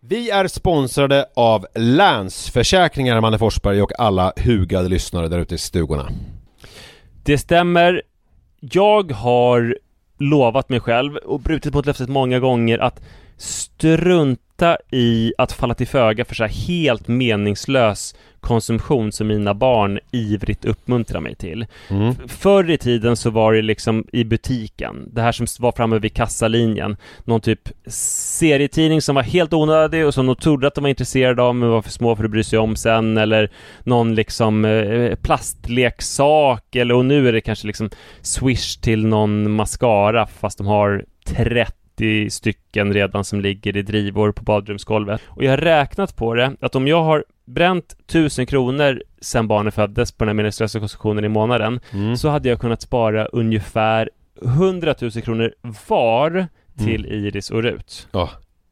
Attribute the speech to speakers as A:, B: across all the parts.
A: Vi är sponsrade av Länsförsäkringar, Manne Forsberg och alla hugade lyssnare där ute i stugorna.
B: Det stämmer. Jag har lovat mig själv och brutit mot löftet många gånger att strunta i att falla till föga för så här helt meningslös konsumtion som mina barn ivrigt uppmuntrar mig till.
A: Mm.
B: Förr i tiden så var det liksom i butiken, det här som var framme vid kassalinjen, någon typ serietidning som var helt onödig och som de trodde att de var intresserade av men var för små för att bry sig om sen eller någon liksom eh, plastleksak eller och nu är det kanske liksom swish till någon mascara fast de har 30 stycken redan som ligger i drivor på badrumsgolvet. Och jag har räknat på det, att om jag har bränt 1000 kronor sedan barnet föddes på den här meningslösa konsumtionen i månaden,
A: Mm.
B: så hade jag kunnat spara ungefär 100 000 kronor var till Iris och Rut.
A: Ja,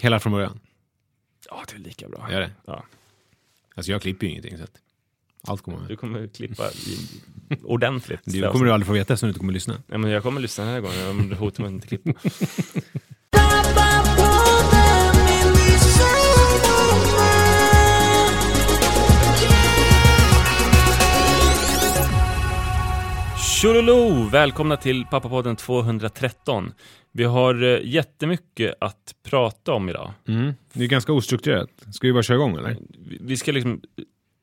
C: Hela från början.
B: Ja, det är lika bra.
C: Är det?
B: Ja.
C: Alltså jag klipper ju ingenting så att allt kommer med.
B: Du kommer klippa i, ordentligt.
C: Det kommer du aldrig få veta eftersom du inte kommer lyssna.
B: Nej, men jag kommer lyssna den här gången om du hotar med att inte klippa. Tjololo! Välkomna till Pappapodden 213. Vi har eh, jättemycket att prata om idag.
C: Mm. Det är ganska ostrukturerat. Ska vi bara köra igång eller?
B: Vi- ska liksom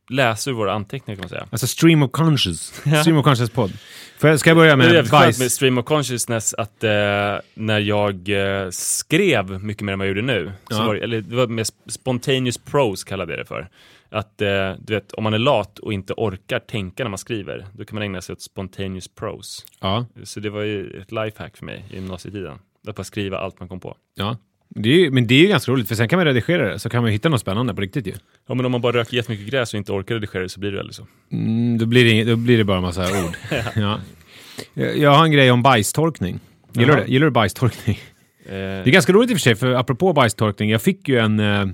B: läsa ur våra anteckningar kan man säga.
C: Alltså stream of conscious. Stream of conscious podd. För jag ska jag börja med
B: skönt
C: bajs?
B: med stream of consciousness att eh, när jag eh, skrev mycket mer än vad jag gjorde nu, så
C: Ja.
B: var det, eller det var mer sp- spontaneous prose kallade jag det för. Att eh, du vet, om man är lat och inte orkar tänka när man skriver, då kan man ägna sig åt spontaneous prose.
C: Ja.
B: Så det var ju ett lifehack för mig i gymnasietiden. Att bara skriva allt man kom på.
C: ja. Det ju- men det är ju ganska roligt för sen kan man redigera det så kan man hitta något spännande på riktigt ju.
B: Ja men om man bara röker jättemycket gräs och inte orkar redigera det så blir det väl så.
C: Mm, då, blir det, då blir det bara en massa ord. ja. Jag jag har en grej om bajstorkning. Gillar du
B: Jaha.
C: det? Gillar du bajstorkning?
B: Eh,
C: Det är ganska roligt i och för sig, för apropå bajstorkning, jag fick ju en, eh,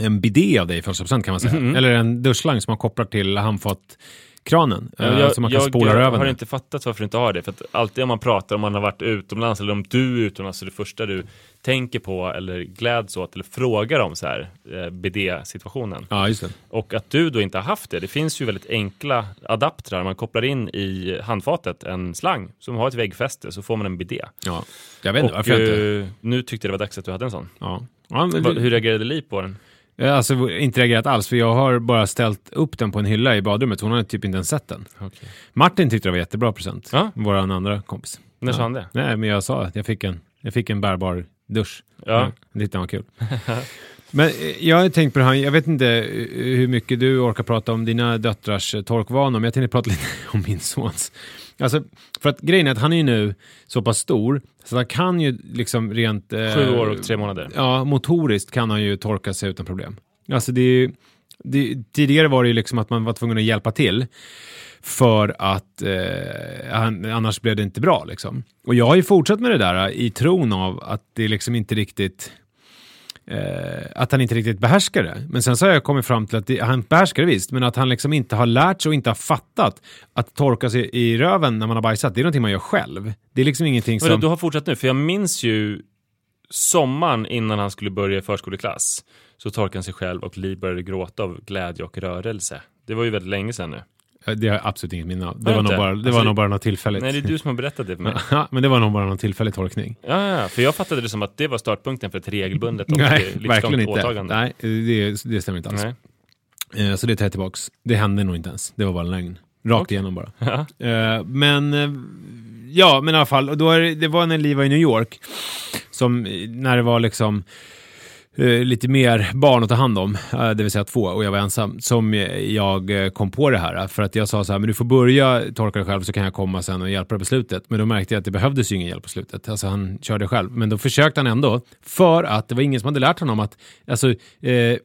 C: en bidé av dig första procent kan man säga.
B: Mhm.
C: Eller en duschslang som man kopplar till handfatskranen.
B: Ja,
C: eh,
B: jag,
C: så man kan
B: jag
C: spola
B: eh,
C: röven.
B: har inte fattat varför du inte har det. För att alltid om man pratar om man har varit utomlands eller om du är utomlands så det första du tänker på eller gläds åt eller frågar om så här eh, BD-situationen.
C: Ja, just det.
B: Och att du då inte har haft det. Det finns ju väldigt enkla adaptrar. Man kopplar in i handfatet en slang som har ett väggfäste så får man en bidé.
C: Ja. Jag vet inte varför jag inte...
B: eh, nu tyckte jag det var dags att du hade en sån.
C: Ja. Ja, men,
B: hur reagerade Liv på den?
C: Jag har Alltså inte reagerat alls, för jag har bara ställt upp den på en hylla i badrummet. Hon har typ inte ens sett den.
B: Okay.
C: Martin tyckte det var jättebra present.
B: Ja.
C: Vår andra kompis.
B: När sa han det?
C: Nej, men jag sa att jag fick en, jag fick en bärbar dusch.
B: Ja.
C: Det tyckte han var kul. Men eh, jag har tänkt på det här, jag vet inte eh, hur mycket du orkar prata om dina döttrars eh, torkvanor, men jag tänkte prata lite om min sons. Alltså, för att grejen är att han är ju nu så pass stor, så han kan ju liksom rent... Eh,
B: Sju år och tre månader.
C: Ja, motoriskt kan han ju torka sig utan problem. Alltså det är ju, det, tidigare var det ju liksom att man var tvungen att hjälpa till för att eh, han, annars blev det inte bra. Liksom. Och jag har ju fortsatt med det där i tron av att det liksom inte riktigt eh, att han inte riktigt behärskar det. Men sen så har jag kommit fram till att det, han behärskar det visst, men att han liksom inte har lärt sig och inte har fattat att torka sig i röven när man har bajsat, det är någonting man gör själv. Det är liksom ingenting som...
B: Vadå, du har fortsatt nu? För jag minns ju sommaren innan han skulle börja i förskoleklass så torkade han sig själv och Li började gråta av glädje och rörelse. Det var ju väldigt länge sedan nu.
C: Det har jag absolut inget minne av. Det var, nog bara, det
B: Alltså,
C: var nog bara något tillfälligt.
B: Nej, det är du som har berättat det för mig.
C: Ja, men det var nog bara någon tillfällig tolkning.
B: Ja, ja, för jag fattade det som att det var startbundet för ett regelbundet och
C: Nej,
B: Nej,
C: verkligen inte.
B: åtagande.
C: Nej, det, det stämmer inte alls. Eh, Så det tar jag tillbaks. Det hände nog inte ens. Det var bara en lögn. Rakt
B: Okej.
C: igenom bara.
B: Ja.
C: Eh, Men eh, ja, men i alla fall. Då är det, var när Li var i New York. Som eh, när det var liksom eh, Eh, lite mer barn att ta hand om, eh, det vill säga två, och jag var ensam, som jag eh, kom på det här. För att jag sa så här, men du får börja torka dig själv så kan jag komma sen och hjälpa dig på slutet. Men då märkte jag att det behövdes ju ingen hjälp på slutet. Alltså han körde själv. Men då försökte han ändå, för att det var ingen som hade lärt honom att, alltså, eh,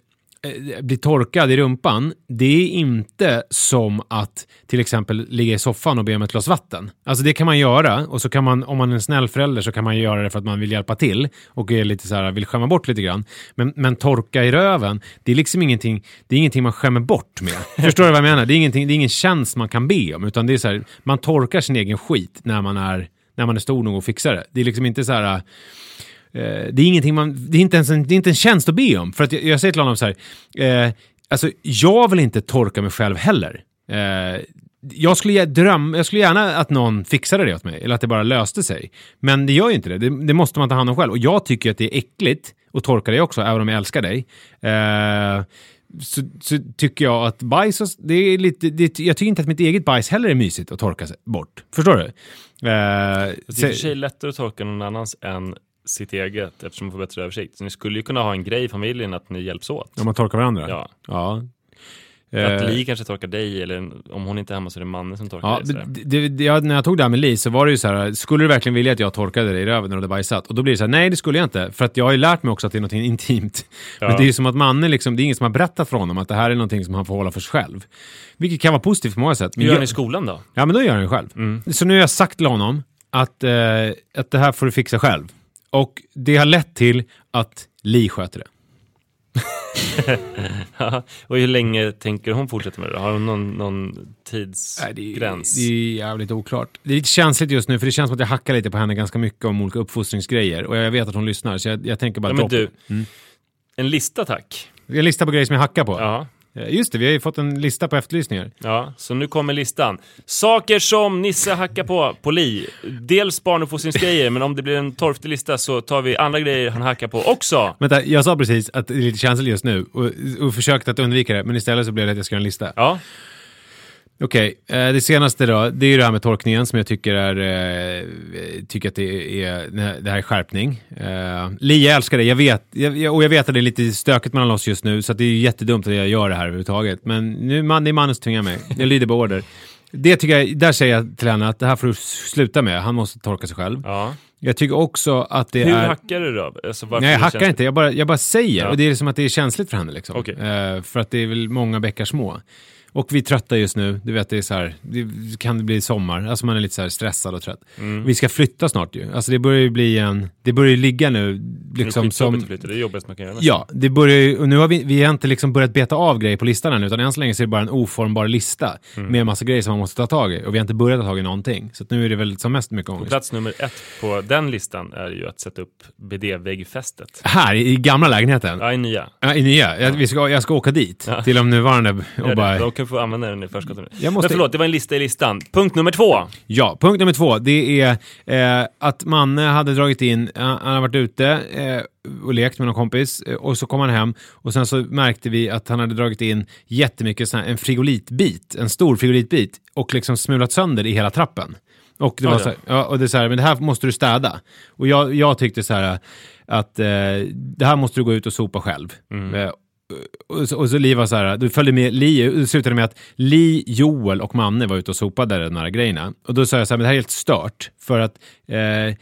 C: bli torkad i rumpan, det är inte som att till exempel ligga i soffan och be om ett glas vatten. Alltså det kan man göra och så kan man, om man är en snäll förälder så kan man göra det för att man vill hjälpa till och är lite så här, vill skämma bort lite grann. Men, men torka i röven, det är liksom ingenting, det är ingenting man skämmer bort med. Förstår du vad jag menar? Det är, ingenting, det är ingen tjänst man kan be om, utan det är så här, man torkar sin egen skit när man är, när man är stor nog att fixa det. Det är liksom inte så här, Eh, det är ingenting man, det är inte ens en, det är inte en tjänst att be om. För att jag, jag säger till honom så här, eh, alltså jag vill inte torka mig själv heller. Eh, jag skulle, dröm, jag skulle gärna att någon fixade det åt mig, eller att det bara löste sig. Men det gör ju inte det. det, det måste man ta hand om själv. Och jag tycker att det är äckligt att torka dig också, även om jag älskar dig. Eh, så, så tycker jag att bajs, och- det är lite, det, jag tycker inte att mitt eget bajs heller är mysigt att torka sig bort. Förstår du? Eh,
B: Det är i och för sig lättare att torka någon annans än sitt eget eftersom man får bättre översikt. Så ni skulle ju kunna ha en grej i familjen att ni hjälps åt.
C: Om man torkar varandra?
B: Ja.
C: ja.
B: Att
C: Eh,
B: Li kanske torkar dig eller om hon inte är hemma så är det mannen som torkar
C: Ja,
B: dig.
C: det, det, jag, när jag tog det här med Li så var det ju så här, skulle du verkligen vilja att jag torkade dig i röven när du hade bajsat? Och då blir det så här, nej det skulle jag inte. För att jag har ju lärt mig också att det är något intimt.
B: Ja.
C: Men det är ju som att mannen liksom, det är ingen som har berättat för honom att det här är någonting som han får hålla för sig själv. Vilket kan vara positivt på många sätt. Men
B: gör ni i skolan då?
C: Ja, men då gör han det själv. Så nu har jag sagt till honom att, eh, att det här får du fixa själv. Och det har lett till att Li sköter det.
B: och hur länge tänker hon fortsätta med det? Har hon någon, någon
C: Nej,
B: tidsgräns?
C: Det, det är jävligt oklart. Det är lite känsligt just nu för det känns som att jag hackar lite på henne ganska mycket om olika uppfostringsgrejer. Och jag vet att hon lyssnar så jag, jag tänker bara
B: Ja, men du, en lista tack.
C: Jag listar på grejer som jag hackar på.
B: Ja,
C: Just det, vi har ju fått en lista på efterlysningar.
B: ja, så nu kommer listan. Saker som Nisse hackar på, på Li. Dels barnuppfostringsgrejer, men om det blir en torftig lista så tar vi andra grejer han hackar på också.
C: Vänta, jag sa precis att det är lite känsligt just nu och, och försökte att undvika det, men istället så blev det att jag ska göra en lista.
B: Ja,
C: Okej, eh, det senaste då, det är ju det här med tolkningen som jag tycker är, eh, tycker att det är, det här är skärpning. Eh, Li, jag älskar det, jag vet, och jag vet att det är lite stökigt mellan oss just nu, så det är jättedumt att jag gör det här överhuvudtaget. Men nu, man, det är mannen som tvingar mig, jag lyder på order. Det tycker jag, där säger jag till henne att det här får du sluta med, han måste torka sig själv.
B: ja.
C: Jag tycker också att det
B: Hur
C: är...
B: hackar du då? Alltså,
C: Nej, jag hackar inte. Jag bara, jag bara säger.
B: Ja.
C: Och det är som att det är känsligt för henne. Liksom. Eh, för att det är väl många bäckar små. Och vi är trötta just nu. Du vet, det är så här, det kan bli sommar. Alltså man är lite så här stressad och trött.
B: Mm.
C: Vi ska flytta snart ju. Alltså det börjar ju bli en, det börjar ju ligga nu
B: Det är
C: liksom som...
B: flytta, det är jobbigt man kan göra.
C: Ja, det börjar ju, och nu har vi, vi har inte liksom börjat beta av grejer på listan än, utan än så länge så är det bara en oformbar lista
B: Mm.
C: med en massa grejer som man måste ta tag i. Och vi har inte börjat ta tag i någonting. Så att nu är det väl som mest mycket ångest.
B: plats nummer ett på den listan är ju att sätta upp BD-väggfästet.
C: Här, i gamla lägenheten.
B: Ja, i nya.
C: Ja, i nya. Jag, vi ska, jag ska åka dit
B: Ja.
C: till de nuvarande och
B: det.
C: bara...
B: Kan få använda den i förskott.
C: Jag måste-
B: Men förlåt, det var en lista i listan. Punkt nummer två.
C: Ja, punkt nummer två. Det är eh, att Manne hade dragit in, eh, han har varit ute eh, och lekt med någon kompis eh, och så kom han hem och sen så märkte vi att han hade dragit in jättemycket sån här, en frigolitbit, en stor frigolitbit och liksom smulat sönder i hela trappen. Och det var så här, ja, och det är så här, men det här måste du städa. Och jag, jag tyckte så här att eh, det här måste du gå ut och sopa själv.
B: Mm.
C: Eh, och, så, och så Li var så här, du följde med Li, det slutade med att Li, Joel och Manne var ute och sopade de här grejerna. Och då sa jag så här, men det här är helt stört. För att, eh,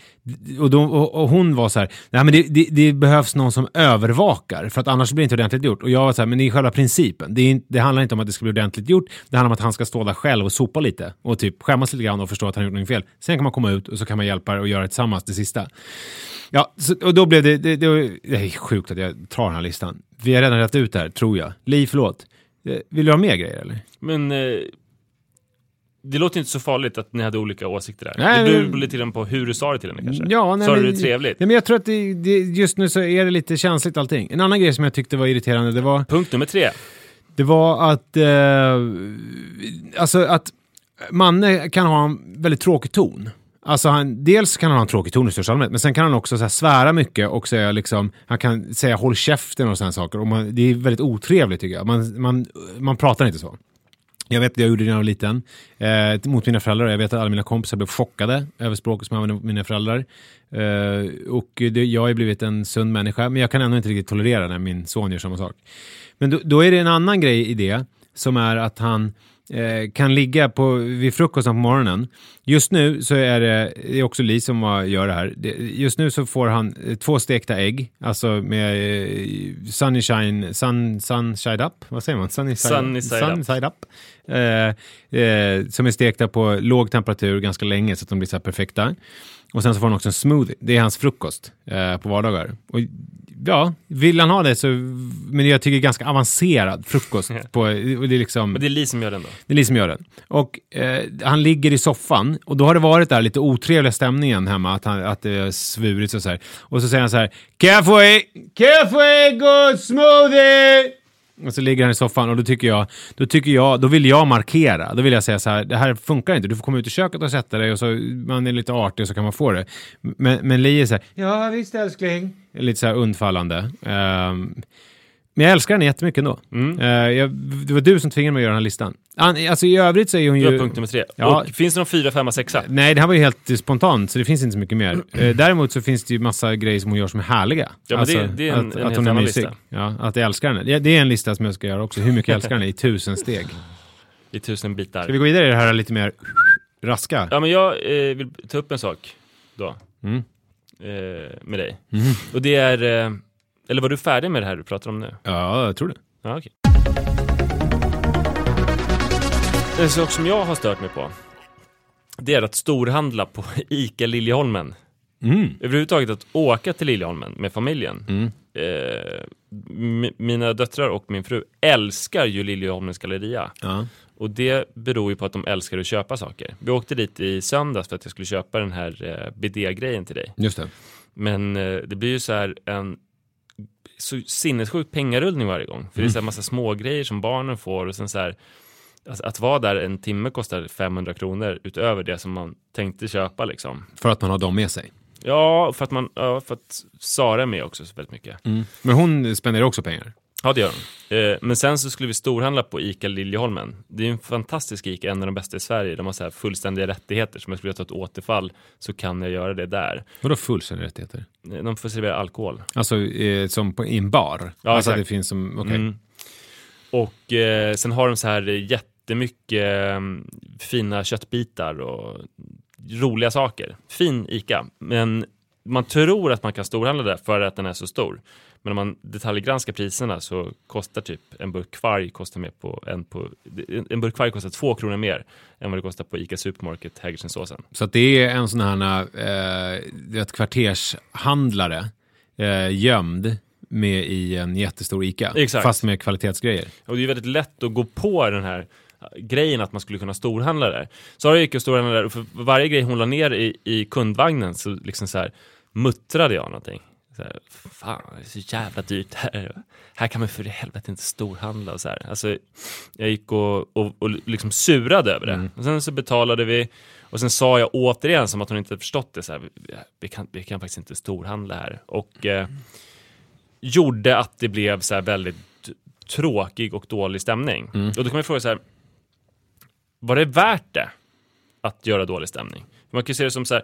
C: och, då, och, och, hon var så här, nej men det, det, det, behövs någon som övervakar, för att annars blir det inte ordentligt gjort. Och jag var så här, men det är själva principen. Det, är, det handlar inte om att det ska bli ordentligt gjort, det handlar om att han ska stå där själv och sopa lite. Och typ skämmas lite grann och förstå att han gjort något fel. Sen kan man komma ut och så kan man hjälpa och göra det tillsammans, det sista. Ja, så, och då blev det, det, det, det är sjukt att jag tar den här listan. Vi har redan rätt ut det här, tror jag. Li, förlåt. Eh, vill du ha mer grejer eller?
B: Men eh, det låter inte så farligt att ni hade olika åsikter där.
C: Nej,
B: det beror lite grann på hur du sa det till henne kanske.
C: Ja, nej,
B: sa du det trevligt?
C: Nej, men jag tror att det, det, just nu så är det lite känsligt allting. En annan grej som jag tyckte var irriterande, det var,
B: Punkt nummer tre.
C: det var att, eh, alltså att Manne kan ha en väldigt tråkig ton. Alltså han, dels kan han ha en tråkig ton i största allmänhet, men sen kan han också så här svära mycket och säga liksom, han kan säga håll käften och sådana saker. Och man, det är väldigt otrevligt tycker jag. Man, man, man pratar inte så. Jag vet, att jag gjorde det när jag var liten eh, mot mina föräldrar. Jag vet att alla mina kompisar blev chockade över språket som jag använde mot mina föräldrar. Eh, och det, jag har blivit en sund människa, men jag kan ändå inte riktigt tolerera när min son gör samma sak. Men då, då är det en annan grej i det, som är att han eh, kan ligga på, vid frukosten på morgonen. Just nu så är det, det är också Li som gör det här. Just nu så får han eh, två stekta ägg, alltså med eh, sunny shine, sun, sun side up, vad säger man? Sunny side,
B: Sunny side
C: sun
B: up.
C: side up. Eh, eh, som är stekta på låg temperatur ganska länge så att de blir så här perfekta. Och sen så får han också en smoothie. Det är hans frukost eh, på vardagar. Och ja, vill han ha det så, men jag tycker det är ganska avancerad frukost. På, och det är liksom...
B: Men det är Li som gör den då?
C: Det är Li som gör den. Och eh, han ligger i soffan och då har det varit där lite otrevliga stämningen hemma, att, han, att det är svurits och så här. Och så säger han så här, Café, café, good smoothie! Och så ligger han i soffan och då tycker jag, då tycker jag, då vill jag markera. Då vill jag säga så här, det här funkar inte. Du får komma ut i köket och sätta dig och så, man är lite artig och så kan man få det. Men, men Li är så här, ja visst älskling. Lite så här undfallande. Ehm, men jag älskar henne jättemycket ändå.
B: Mm.
C: Eh, jag, det var du som tvingade mig att göra den här listan. An, alltså i övrigt så är hon ju...
B: punkt nummer tre.
C: Ja.
B: Och finns det någon fyra, femma, sexa?
C: Nej, det här var ju helt spontant, så det finns inte så mycket mer. Eh, däremot så finns det ju massa grejer som hon gör som är härliga. Alltså,
B: Ja, men det- det är en-
C: att,
B: en
C: att hon är mysig.
B: lista.
C: Ja, att jag älskar henne. Ja, det är en lista som jag ska göra också. Hur mycket jag älskar henne i tusen steg.
B: I tusen bitar.
C: Ska vi gå vidare i det här lite mer raska?
B: Ja, men jag eh, vill ta upp en sak då.
C: Mm.
B: Eh, med dig. Och det är... Eh, eller var du färdig med det här du pratar om nu?
C: Ja, jag tror det.
B: Ja, okej. En sak som jag har stört mig på, det är att storhandla på ICA Liljeholmen.
C: Mm.
B: Överhuvudtaget att åka till Liljeholmen med familjen.
C: Mm.
B: Eh, mi- mina döttrar och min fru älskar ju Liljeholmens galleria.
C: Ja.
B: Och det beror ju på att de älskar att köpa saker. Vi åkte dit i söndags för att jag skulle köpa den här eh, bidé-grejen till dig.
C: Just det.
B: Men eh, det blir ju så här en så sinnessjuk pengarullning varje gång. För det är så här massa smågrejer som barnen får och sen så här alltså, att vara där en timme kostar 500 kronor utöver det som man tänkte köpa liksom.
C: För att man har dem med sig.
B: Ja, för att man, ja, för att Sara är med också så väldigt mycket.
C: Men hon spenderar också pengar.
B: Ja, det gör hon. Eh, men sen så skulle vi storhandla på ICA Liljeholmen. Det är en fantastisk ICA, en av de bästa i Sverige. De har så här fullständiga rättigheter. Så om jag skulle ta ett återfall så kan jag göra det där.
C: Vadå fullständiga rättigheter?
B: Eh, De får servera alkohol.
C: Alltså eh, som på, i en bar?
B: Ja,
C: alltså
B: exakt.
C: det finns som, okej.
B: Mm. Och eh, sen har de så här jättemycket eh, fina köttbitar och roliga saker. Fin ICA, men man tror att man kan storhandla där för att den är så stor. Men om man detaljgranskar priserna så kostar typ en burk kvarg kostar mer på en på en burk kvarg kostar två kronor mer än vad det kostar på ICA Supermarket Hägerstensåsen.
C: Så att det är en sån här eh, ett kvartershandlare eh, gömd med i en jättestor ICA.
B: Exakt.
C: Fast med kvalitetsgrejer.
B: Och det är väldigt lätt att gå på den här grejen att man skulle kunna storhandla där. Sara gick och storhandlade där och för varje grej hon la ner i, i kundvagnen så liksom så här muttrade jag någonting. Här, Fan, det är så jävla dyrt här. Här kan man för i helvete inte storhandla och så här. Alltså, jag gick och, och, och liksom surade över det. Och sen så betalade vi och sen sa jag återigen som att hon inte förstått det så här, vi, vi, kan, vi kan faktiskt inte storhandla här. Och eh, gjorde att det blev så här väldigt tråkig och dålig stämning. Och då kan man fråga så här, var det värt det att göra dålig stämning? Man kan ju se det som så här,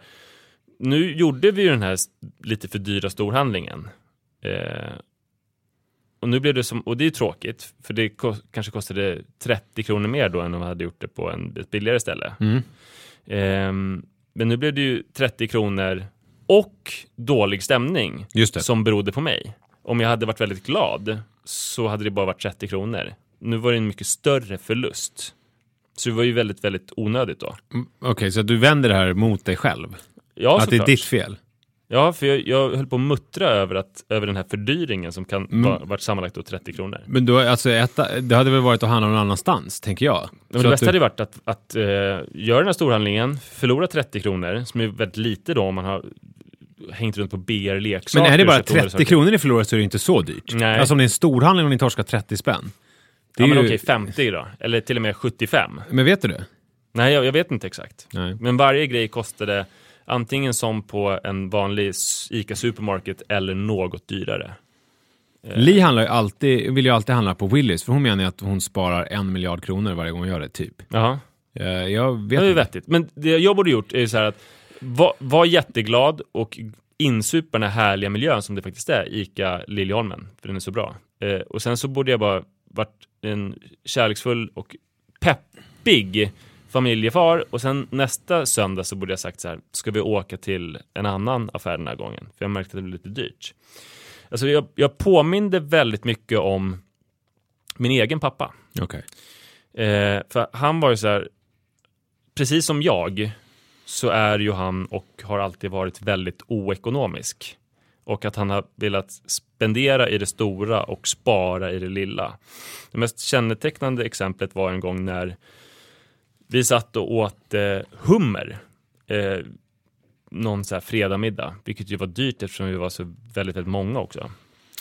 B: nu gjorde vi ju den här lite för dyra storhandlingen. Eh, och nu blev det som, och det är tråkigt, för det ko kanske kostade 30 kronor mer då än om man hade gjort det på en, ett billigare ställe.
C: Mm.
B: Ehm, men nu blev det ju 30 kronor och dålig stämning som berodde på mig. Om jag hade varit väldigt glad så hade det bara varit 30 kronor. Nu var det en mycket större förlust. Så det var ju väldigt, väldigt onödigt då.
C: Mm, Okej, så du vänder det här mot dig själv?
B: Ja,
C: att det är ditt fel?
B: Ja, för jag, jag höll på att muttra över, att, över den här fördyringen som kan
C: Mm.
B: va, varit sammanlagt då 30 kronor.
C: Men då, alltså, äta, det hade väl varit att handla någon annanstans, tänker jag.
B: Men det bästa
C: du,
B: hade varit att, att eh, göra den här storhandlingen, förlora 30 kronor, som är väldigt lite då om man har hängt runt på BR leksaker.
C: Men är det bara
B: köpt onödiga
C: 30
B: saker.
C: kronor ni förlorar så är det inte så dyrt.
B: Nej.
C: Alltså om det är en storhandling och ni torskar 30 spänn. Det
B: Ja
C: är
B: men
C: ju...
B: okej, 50 då. Eller till och med 75.
C: Men vet du det?
B: Nej, jag, jag vet inte exakt.
C: Nej.
B: Men varje grej kostade antingen som på en vanlig ICA Supermarket eller något dyrare. Eh,
C: Li handlar ju alltid, vill ju alltid handla på Willys, för hon menar ju att hon sparar en miljard kronor varje gång hon gör det, typ.
B: Jaha,
C: Eh, Jag vet
B: det är vettigt. Men det jag borde gjort är ju så här att var, var jätteglad och insupa den här härliga miljön som det faktiskt är, ICA Liljeholmen, för den är så bra. Eh, och sen så borde jag bara varit en kärleksfull och peppig familjefar och sen nästa söndag så borde jag sagt så här, ska vi åka till en annan affär den här gången? För jag märkte att det blev lite dyrt. Alltså jag, jag påminde väldigt mycket om min egen pappa.
C: Okej.
B: Eh, för han var ju så här, precis som jag, så är ju han och har alltid varit väldigt oekonomisk. Och att han har velat spendera i det stora och spara i det lilla. Det mest kännetecknande exemplet var en gång när vi satt och åt eh, hummer. Eh, någon så här fredagmiddag, vilket ju var dyrt eftersom vi var så väldigt, väldigt många också.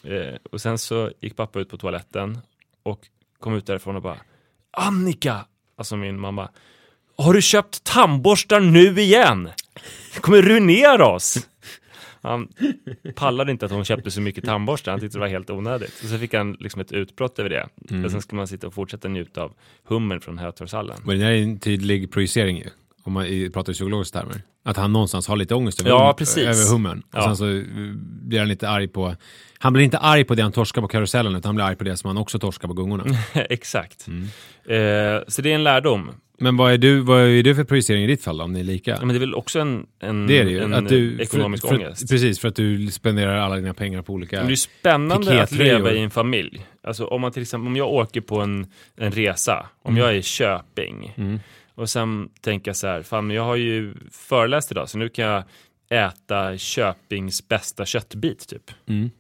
B: Eh, och sen så gick pappa ut på toaletten och kom ut därifrån och bara Annika, alltså min mamma, har du köpt tandborstar nu igen? Det kommer ruinera oss. Han pallade inte att hon köpte så mycket tandborstar, han tyckte det var helt onödigt. Och så fick han liksom ett utbrott över det. Men sen ska man sitta och fortsätta njuta av hummern från Hötorgshallen.
C: Men det är en tydlig projicering ju, om man pratar i psykologiska termer. Att han någonstans har lite ångest över,
B: Ja,
C: hum- över hummern. Och
B: Ja.
C: sen så eh, blir han lite arg på... Han blir inte arg på det han torskar på karusellen, utan han blir arg på det som han också torskar på gungorna.
B: Exakt. Eh, så det är en lärdom.
C: Men vad är, du, vad är du för projicering i ditt fall då, om ni är lika?
B: Ja, Men det är väl också en, en,
C: det är det ju.
B: en
C: Att du,
B: ekonomisk
C: för, för,
B: ångest.
C: Precis, för att du spenderar alla dina pengar på olika...
B: Men det är spännande att leva i en familj. Alltså om man till exempel, om jag åker på en, en resa, om
C: Mm.
B: jag är i Köping och sen tänker jag så här, fan jag har ju föreläst idag så nu kan jag äta Köpings bästa köttbit typ.
C: Mm.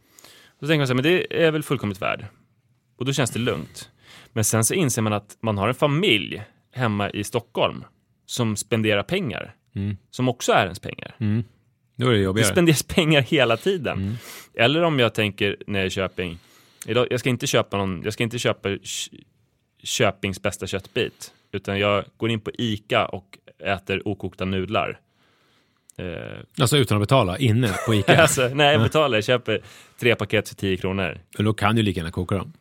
B: Då tänker man så här, men det är väl fullkomligt värd. Och då känns det lugnt. Men sen så inser man att man har en familj hemma i Stockholm som spenderar pengar.
C: Mm.
B: Som också är ens pengar.
C: Mm. Då är det
B: Det
C: jobbigare.
B: spenderas pengar hela tiden.
C: Mm.
B: Eller om jag tänker när jag är i Köping, idag, jag ska inte köpa någon, jag ska inte köpa Kö- Köpings bästa köttbit, utan jag går in på ICA och äter okokta nudlar. Eh,
C: Alltså utan att betala, inne på Ica.
B: alltså, nej, jag betalar, jag köper tre paket för 10 kronor.
C: Men då kan du lika gärna koka dem.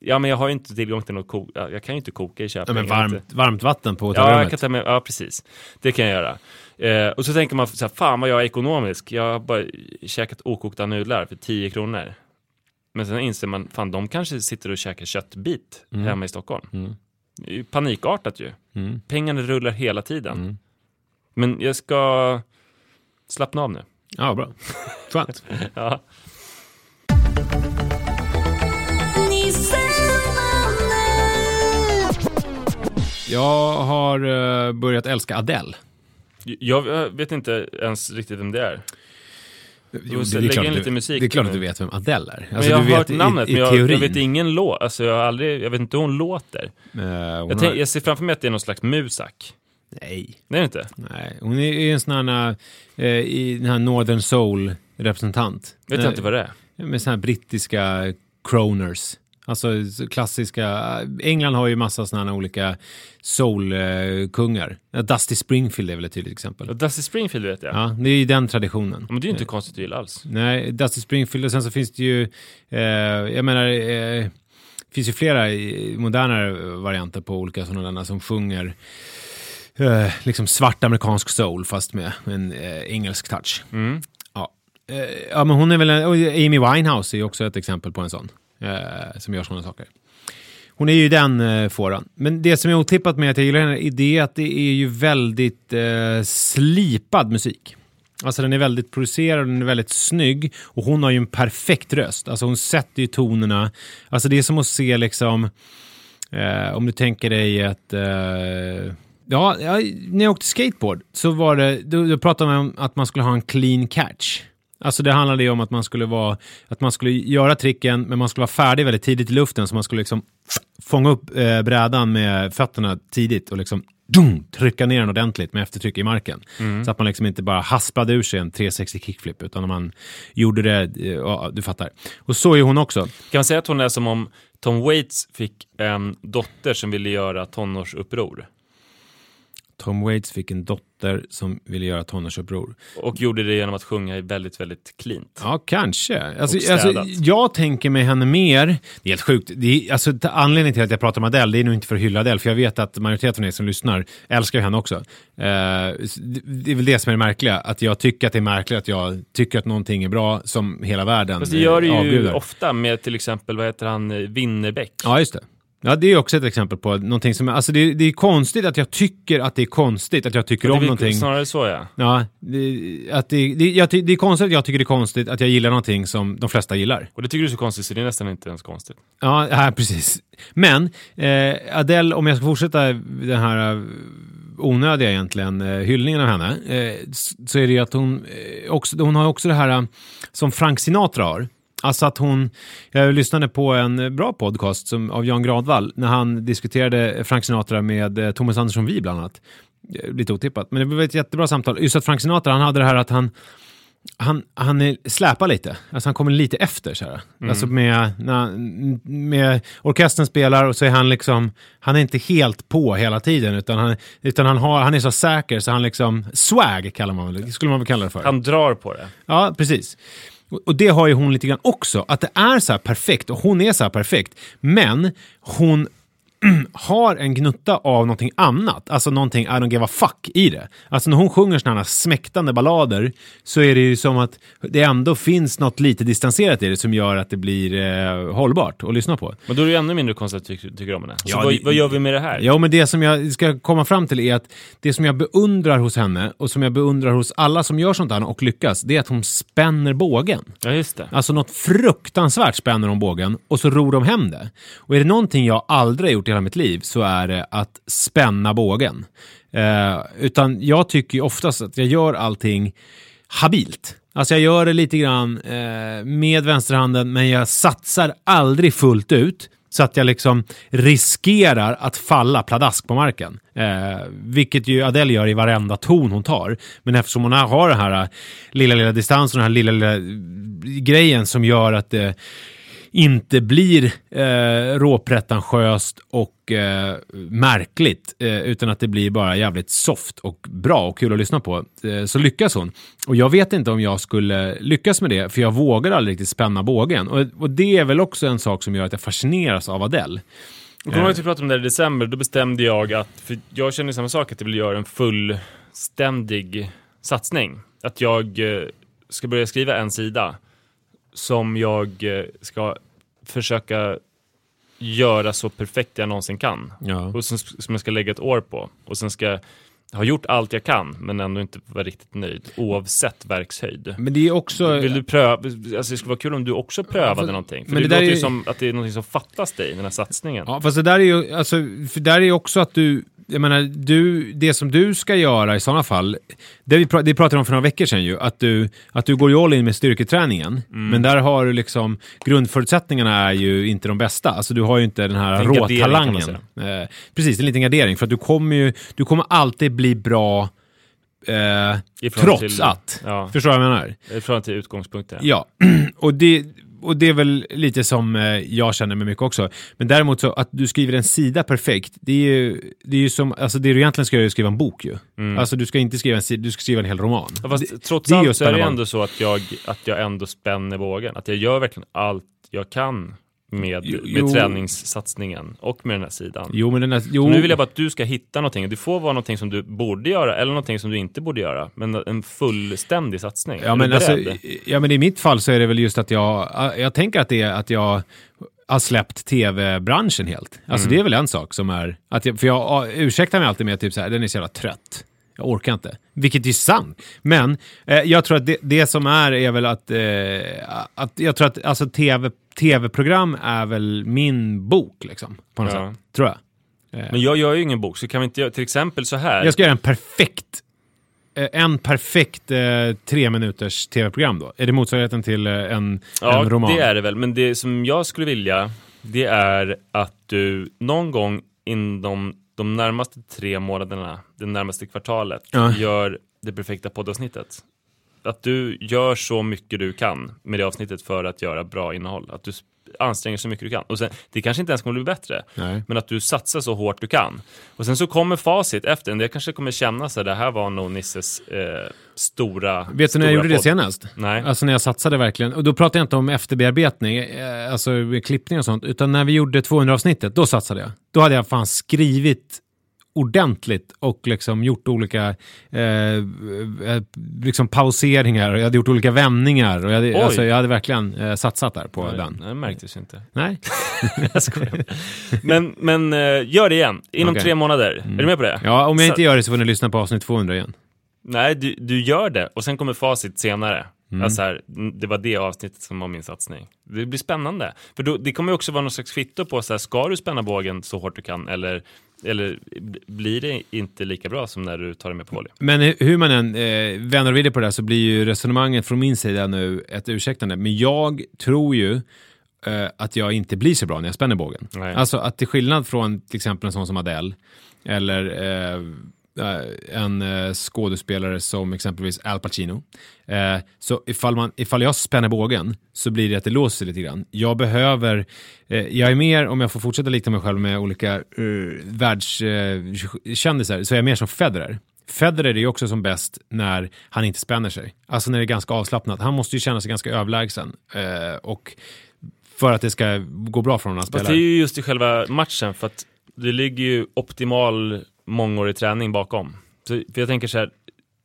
B: Ja, men jag har ju inte tillgång till något ko- ja, jag kan ju inte koka i
C: Ja,
B: Köping.
C: men
B: har inte-
C: varmt, varmt vatten på
B: Ja,
C: hotellrummet.
B: jag kan ta med, ja, precis. Det kan jag göra. Eh, och så tänker man så här, fan vad jag är ekonomisk. Jag har bara käkat okokta nudlar för 10 kronor. Men sen inser man, fan de kanske sitter och käkar köttbit hemma i Stockholm.
C: Mm.
B: Det är ju panikartat ju.
C: Mm.
B: Pengarna rullar hela tiden.
C: Mm.
B: Men jag ska slappna av nu.
C: Ja, bra. Skönt.
B: Ja.
C: Jag har eh, börjat älska Adele.
B: Jag jag vet inte ens riktigt vem det är.
C: Jo,
B: så lägg in lite musik
C: det är klart att du vet vem Adele är.
B: Men
C: Alltså,
B: jag
C: du
B: har hört namnet,
C: i, i
B: men jag, jag vet ingen låt. Alltså jag, har aldrig, jag vet inte hur hon låter.
C: Eh, hon
B: Jag,
C: har...
B: tänk, jag ser framför mig att det är någon slags musak.
C: Nej.
B: Det är det inte?
C: Nej, hon är ju en sån här, eh, i den här Northern Soul-representant.
B: Vet jag inte vad det är.
C: Med såna här brittiska croners. Alltså så klassiska, England har ju massa sådana olika soul-kungar. Dusty Springfield är väl ett tydligt exempel.
B: Dusty Springfield vet jag.
C: Ja, det är ju den traditionen.
B: Men det är ju inte konstigt att gilla alls.
C: Nej, Dusty Springfield och sen så finns det ju, eh, jag menar, eh, finns ju flera modernare varianter på olika sådana som sjunger eh, liksom svart amerikansk soul fast med en eh, engelsk touch.
B: Mm.
C: Ja. Eh, ja, men hon är väl, en, och Amy Winehouse är ju också ett exempel på en sån eh, som gör sådana saker. Hon är ju den eh, fåran. Men det som är otippat med att jag gillar henne är det att det är ju väldigt eh, slipad musik. Alltså den är väldigt producerad den är väldigt snygg. Och hon har ju en perfekt röst. Alltså hon sätter ju tonerna. Alltså det är som att se liksom, eh, om du tänker dig att... Eh, ja, ja, när jag åkte skateboard så var det, då, då pratade man om att man skulle ha en clean catch. Alltså det handlade ju om att man skulle vara, att man skulle göra tricken, men man skulle vara färdig väldigt tidigt i luften, så man skulle liksom fånga upp eh, brädan med fötterna tidigt och liksom dum, trycka ner den ordentligt med eftertryck i marken.
B: Mm.
C: Så att man liksom inte bara hasplade ur sig en 360 kickflip, utan man gjorde det, eh, ja, du fattar. Och så är hon också.
B: Kan man säga att hon är som om Tom Waits fick en dotter som ville göra tonårsuppror?
C: Tom Waits fick en dotter som ville göra tonårsuppror.
B: Och gjorde det genom att sjunga väldigt, väldigt cleant.
C: Ja, kanske. Alltså, alltså, jag tänker mig henne mer, det är helt sjukt, det är, alltså, anledningen till att jag pratar om Adele, det är nog inte för att hylla Adele, för jag vet att majoriteten av er som lyssnar älskar henne också. Eh, det är väl det som är det märkliga, att jag tycker att det är märkligt att jag tycker att någonting är bra som hela världen
B: Fast det gör det ju
C: avgudar.
B: ofta med till exempel, vad heter han, Winnerbäck.
C: Ja, just det. Ja, det är också ett exempel på någonting som, alltså det, det är konstigt att jag tycker att det är konstigt att jag tycker
B: det
C: om
B: är väl
C: någonting.
B: snarare så ja.
C: Ja, det, att det, det, jag, det är konstigt att jag tycker det är konstigt att jag gillar någonting som de flesta gillar.
B: Och det tycker du är så konstigt så det är nästan inte ens konstigt.
C: Ja, ja precis. Men eh, Adele, om jag ska fortsätta den här eh, onödiga egentligen eh, hyllningen av henne, eh, så är det ju att hon, eh, också, hon har också det här som Frank Sinatra har. Alltså att hon, jag lyssnade på en bra podcast som, av Jan Gradvall när han diskuterade Frank Sinatra med eh, Thomas Andersson Vi bland annat. Eh, Lite otippat, men det var ett jättebra samtal. Just att Frank Sinatra, han hade det här att han han, han släpar lite, alltså han kommer lite efter så här. Alltså med, när, med orkestern spelar och så är han liksom, han är inte helt på hela tiden utan han, utan han, har, han är så säker så han liksom, swag kallar man väl, skulle man väl kalla det för.
B: Han drar på det.
C: Ja, precis. Och det har ju hon lite grann också, att det är så här perfekt och hon är så här perfekt. Men hon har en gnutta av någonting annat, alltså någonting I don't give a fuck i det. Alltså när hon sjunger sådana här smäktande ballader så är det ju som att det ändå finns något lite distanserat i det som gör att det blir eh, hållbart att lyssna på.
B: Men då är det ju ännu mindre konstigt du tycker, om henne. Så
C: Ja,
B: vad,
C: det-
B: vad gör vi med det här?
C: Ja, men det som jag ska komma fram till är att det som jag beundrar hos henne och som jag beundrar hos alla som gör sånt här och lyckas, det är att hon spänner bågen.
B: Ja, just det.
C: Alltså något fruktansvärt spänner om bågen och så ror de hem det. Och är det någonting jag aldrig har gjort i hela mitt liv så är det att spänna bågen. Eh, utan jag tycker ju oftast att jag gör allting habilt. Alltså jag gör det lite grann eh, med vänsterhanden men jag satsar aldrig fullt ut så att jag liksom riskerar att falla pladask på marken. Eh, vilket ju Adele gör i varenda ton hon tar. Men eftersom hon har den här eh, lilla, lilla distansen och den här lilla, lilla grejen som gör att det inte blir eh, råpretentiöst och eh, märkligt, eh, utan att det blir bara jävligt soft och bra och kul att lyssna på, eh, så lyckas hon. Och jag vet inte om jag skulle lyckas med det, för jag vågar aldrig riktigt spänna bågen. Och, och det är väl också en sak som gör att jag fascineras av Adele.
B: Och kommer ihåg att vi pratade om det här i december? Då bestämde jag att, för jag känner samma sak, att jag vill göra en fullständig satsning. Att jag eh, ska börja skriva en sida som jag eh, ska försöka göra så perfekt jag någonsin kan.
C: Ja.
B: Och som, som jag ska lägga ett år på. Och sen ska jag ha gjort allt jag kan, men ändå inte vara riktigt nöjd, oavsett verkshöjd.
C: Men det är också...
B: Vill du pröva, alltså det skulle vara kul om du också prövade
C: för-
B: någonting. För
C: men
B: det,
C: det
B: låter ju
C: är
B: som att det är någonting som fattas dig, den här satsningen.
C: Ja, fast det där är ju, alltså, för där är ju också att du, jag menar, du, det som du ska göra i sådana fall, det vi pra, det pratade om för några veckor sedan ju, att du, att du går ju all in med styrketräningen,
B: Mm.
C: men där har du liksom, grundförutsättningarna är ju inte de bästa, alltså du har ju inte den här råtalangen. Eh, precis, en liten gardering, för att du kommer ju, du kommer alltid bli bra eh, trots
B: till-
C: att.
B: Ja,
C: Förstår du vad jag menar?
B: i förhållande till utgångspunkten.
C: Ja, och det, och det är väl lite som eh, jag känner med mycket också. Men däremot så att du skriver en sida perfekt, det är ju, det är ju som, alltså det du egentligen ska göra är att skriva en bok ju. Alltså du ska inte skriva en sida, du ska skriva en hel roman.
B: Mm. Ja, fast
C: Det-
B: trots
C: det är
B: allt så är det ändå så att jag, att jag ändå spänner bågen. Att jag gör verkligen allt jag kan med,
C: Jo,
B: med
C: jo.
B: träningssatsningen och med den här sidan.
C: Jo, men den här, jo.
B: Så nu vill jag bara att du ska hitta någonting. Det får vara någonting som du borde göra eller någonting som du inte borde göra. Men en fullständig satsning.
C: Ja
B: Är
C: men, alltså, ja, men i mitt fall så är det väl just att jag, jag tänker att det är att jag har släppt tv-branschen helt. Alltså
B: Mm.
C: det är väl en sak som är, att jag, för jag ja, ursäktar mig alltid med typ så här, den är så jävla trött. Jag orkar inte. Vilket är sant. Men eh, jag tror att det, det som är är väl att, eh, att jag tror att alltså, TV, tv-program är väl min bok liksom. På något
B: Ja.
C: sätt. Tror jag.
B: Men jag gör ju ingen bok, så kan vi inte göra, till exempel så här.
C: Jag ska göra en perfekt eh, en perfekt eh, tre minuters tv-program då? Är det motsvarigheten till eh, en,
B: Ja,
C: en roman?
B: det är det väl. Men det som jag skulle vilja, det är att du någon gång inom de närmaste tre månaderna, det närmaste kvartalet,
C: Ja.
B: gör det perfekta poddavsnittet. Att du gör så mycket du kan med det avsnittet för att göra bra innehåll. Att du anstränger så mycket du kan. Och sen, det kanske inte ens kommer bli bättre,
C: Nej.
B: men att du satsar så hårt du kan. Och sen så kommer facit efter, det kanske kommer kännas att det här var nog Nisses eh, stora
C: Vet du när jag gjorde det
B: podd.
C: senast?
B: Nej.
C: Alltså när jag satsade verkligen. Och då pratar jag inte om efterbearbetning, eh, alltså klippning och sånt, utan när vi gjorde 200-avsnittet, då satsade jag. Då hade jag fan skrivit ordentligt och liksom gjort olika eh, eh, liksom pauseringar och jag hade gjort olika vändningar och jag hade, alltså, jag hade verkligen eh, satsat där på
B: Nej,
C: den.
B: det märktes inte.
C: Nej?
B: Jag skojar. Men, men eh, gör det igen, inom
C: Okej.
B: tre månader. Är du med på det?
C: Ja, om jag
B: Så-
C: inte gör det så får ni lyssna på avsnitt 200 igen.
B: Nej, du, du gör det och sen kommer facit senare.
C: Mm.
B: Alltså här, det var det avsnittet som var min satsning. Det blir spännande. För då, det kommer också vara någon slags kvitto på, så här, ska du spänna bågen så hårt du kan eller, eller blir det inte lika bra som när du tar det med på volley?
C: Men hu- hur man än eh, vänder och vrider på det här så blir ju resonemanget från min sida nu ett ursäktande. Men jag tror ju eh, att jag inte blir så bra när jag spänner bågen.
B: Nej.
C: Alltså att till skillnad från till exempel en sån som Adele eller eh, en eh, skådespelare som exempelvis Al Pacino. Eh, så ifall, man, ifall jag spänner bågen så blir det att det låser lite grann. Jag behöver, eh, jag är mer, om jag får fortsätta likna mig själv med olika eh, världskändisar, så är jag mer som Federer. Federer är ju också som bäst när han inte spänner sig. Alltså när det är ganska avslappnat. Han måste ju känna sig ganska överlägsen. Eh, och för att det ska gå bra för honom när han
B: Fast
C: spelar.
B: det är ju just i själva matchen, för att det ligger ju optimal mångårig träning bakom. Så, för jag tänker så här,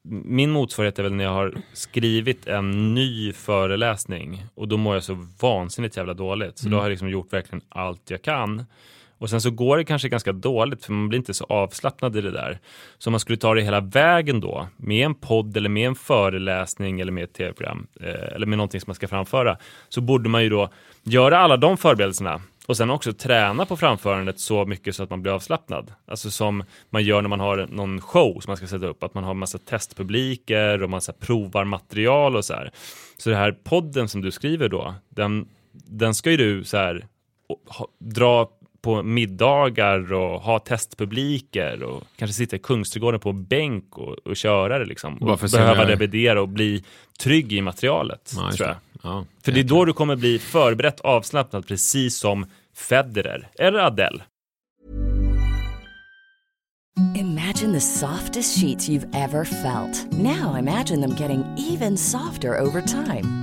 B: min motsvarighet är väl när jag har skrivit en ny föreläsning och då mår jag så vansinnigt jävla dåligt. Så då har jag liksom gjort verkligen allt jag kan. Och sen så går det kanske ganska dåligt för man blir inte så avslappnad i det där. Så om man skulle ta det hela vägen då, med en podd eller med en föreläsning eller med ett tv-program eh, eller med någonting som man ska framföra, så borde man ju då göra alla de förberedelserna och sen också träna på framförandet så mycket så att man blir avslappnad. Alltså som man gör när man har någon show som man ska sätta upp, att man har massa testpubliker och man så provar material och så här. Så det här podden som du skriver då, den, den ska ju du så här ha, dra på middagar och ha testpubliker och kanske sitta i Kungsträdgården på en bänk och, och köra det liksom. Och behöva revidera och bli trygg i materialet,
C: just
B: tror jag.
C: Ja.
B: För det är då du kommer bli förberett avslappnad, precis som Federer eller Adele.
D: Imagine the softest sheets you've ever felt. Now imagine them getting even softer over time.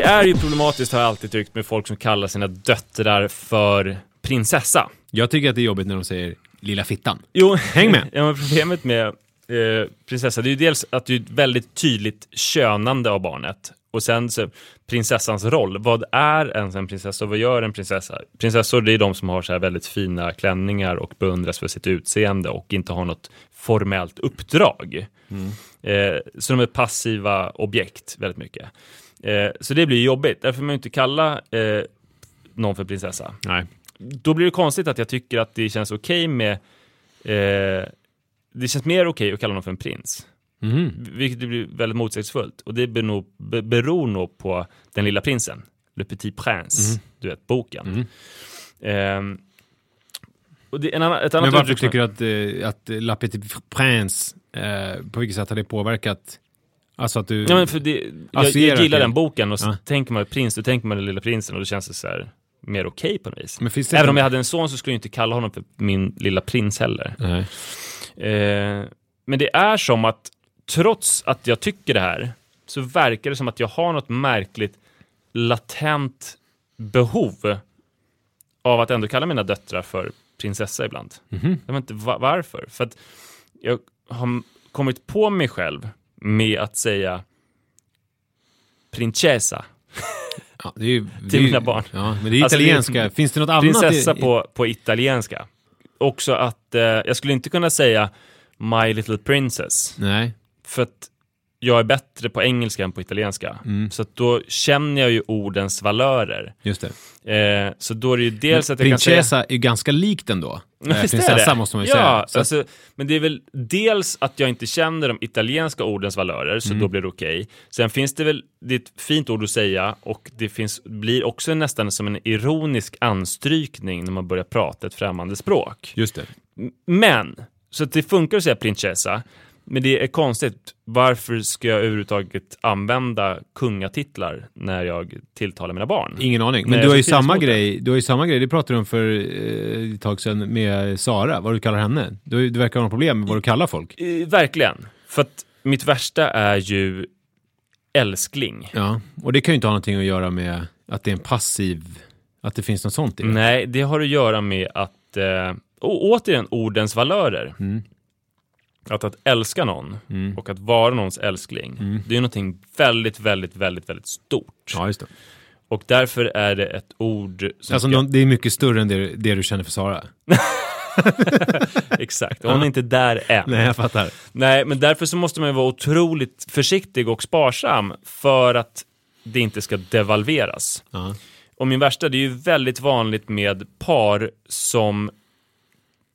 B: Det är ju problematiskt har jag alltid tyckt med folk som kallar sina döttrar för prinsessa.
C: Jag tycker att det är jobbigt när de säger lilla fittan.
B: Jo,
C: Häng med.
B: ja, men problemet med eh, prinsessa, det är ju dels att det är ett väldigt tydligt könande av barnet. Och sen så, prinsessans roll. Vad är ens en prinsessa och vad gör en prinsessa? Prinsessor det är de som har så här väldigt fina klänningar och beundras för sitt utseende och inte har något formellt uppdrag. Eh, så de är passiva objekt väldigt mycket. Eh, så det blir jobbigt. Därför får man inte kalla eh, någon för prinsessa.
C: Nej.
B: Då blir det konstigt att jag tycker att det känns okej med eh, det känns mer okej att kalla någon för en prins.
C: Mhm.
B: Vilket blir väldigt motsägelsefullt. Och det beror beror nog på Den lilla prinsen. Le Petit Prince.
C: Mhm.
B: Du vet, boken. Ehm, och det, en annan, ett annat
C: Men varför tycker du att, eh, att La Petite Prince, eh, på vilket sätt har det påverkat? Alltså att du...
B: Ja, men för det, jag, jag gillar
C: till-
B: den boken och så
C: Ja.
B: tänker man prins, då tänker man den lilla prinsen och då känns det så här mer okej på något vis.
C: Men det
B: Även
C: inte-
B: om jag hade en son så skulle jag inte kalla honom för min lilla prins heller. Eh, men det är som att trots att jag tycker det här så verkar det som att jag har något märkligt latent behov av att ändå kalla mina döttrar för prinsessa ibland.
C: Mhm.
B: Jag vet inte va- varför. För att jag har kommit på mig själv med att säga prinsessa.
C: Ja, det är ju, det
B: Till
C: ju-
B: mina barn.
C: Ja, men det är
B: Alltså, det
C: italienska. Finns det något annat?
B: Prinsessa på, på italienska. Också att eh, jag skulle inte kunna säga My Little Princess.
C: Nej.
B: För att jag är bättre på engelska än på italienska.
C: Mm.
B: Så då känner jag ju ordens valörer.
C: Just det.
B: Eh, så då är det ju dels att jag kan säga...
C: Är ju ganska likt ändå.
B: Men
C: Eh, Prinsessa
B: det?
C: måste man ju
B: ja,
C: säga. Så
B: alltså, men det är väl dels att jag inte känner de italienska ordens valörer, så
C: Mm.
B: då blir det okej. Sen finns det väl, det är ett fint ord att säga och det finns, blir också nästan som en ironisk anstrykning när man börjar prata ett främmande språk.
C: Just det.
B: Men, så det funkar att säga prinsessa, men det är konstigt. Varför ska jag överhuvudtaget använda kungatitlar när jag tilltalar mina barn?
C: Ingen aning. Men du har ju samma grej, du har ju samma grej, det pratade du om för eh, ett tag sedan med Sara, vad du kallar henne. Du, du verkar ha problem med vad du kallar folk.
B: Eh, verkligen. För att mitt värsta är ju älskling.
C: Ja, och det kan ju inte ha någonting att göra med att det är en passiv, att det finns något sånt i det.
B: Nej, det har att göra med att, eh, återigen, ordens valörer.
C: Mm.
B: Att, att älska någon
C: Mm.
B: och att vara någons älskling, det är någonting väldigt, väldigt, väldigt, väldigt stort.
C: Ja, just det.
B: Och därför är det ett ord som
C: Alltså, någon, det är mycket större än det, det du känner för Sara.
B: Exakt, hon är inte där än.
C: Nej, jag fattar.
B: Nej, men därför så måste man ju vara otroligt försiktig och sparsam för att det inte ska devalveras.
C: Ja.
B: Och min värsta, det är ju väldigt vanligt med par som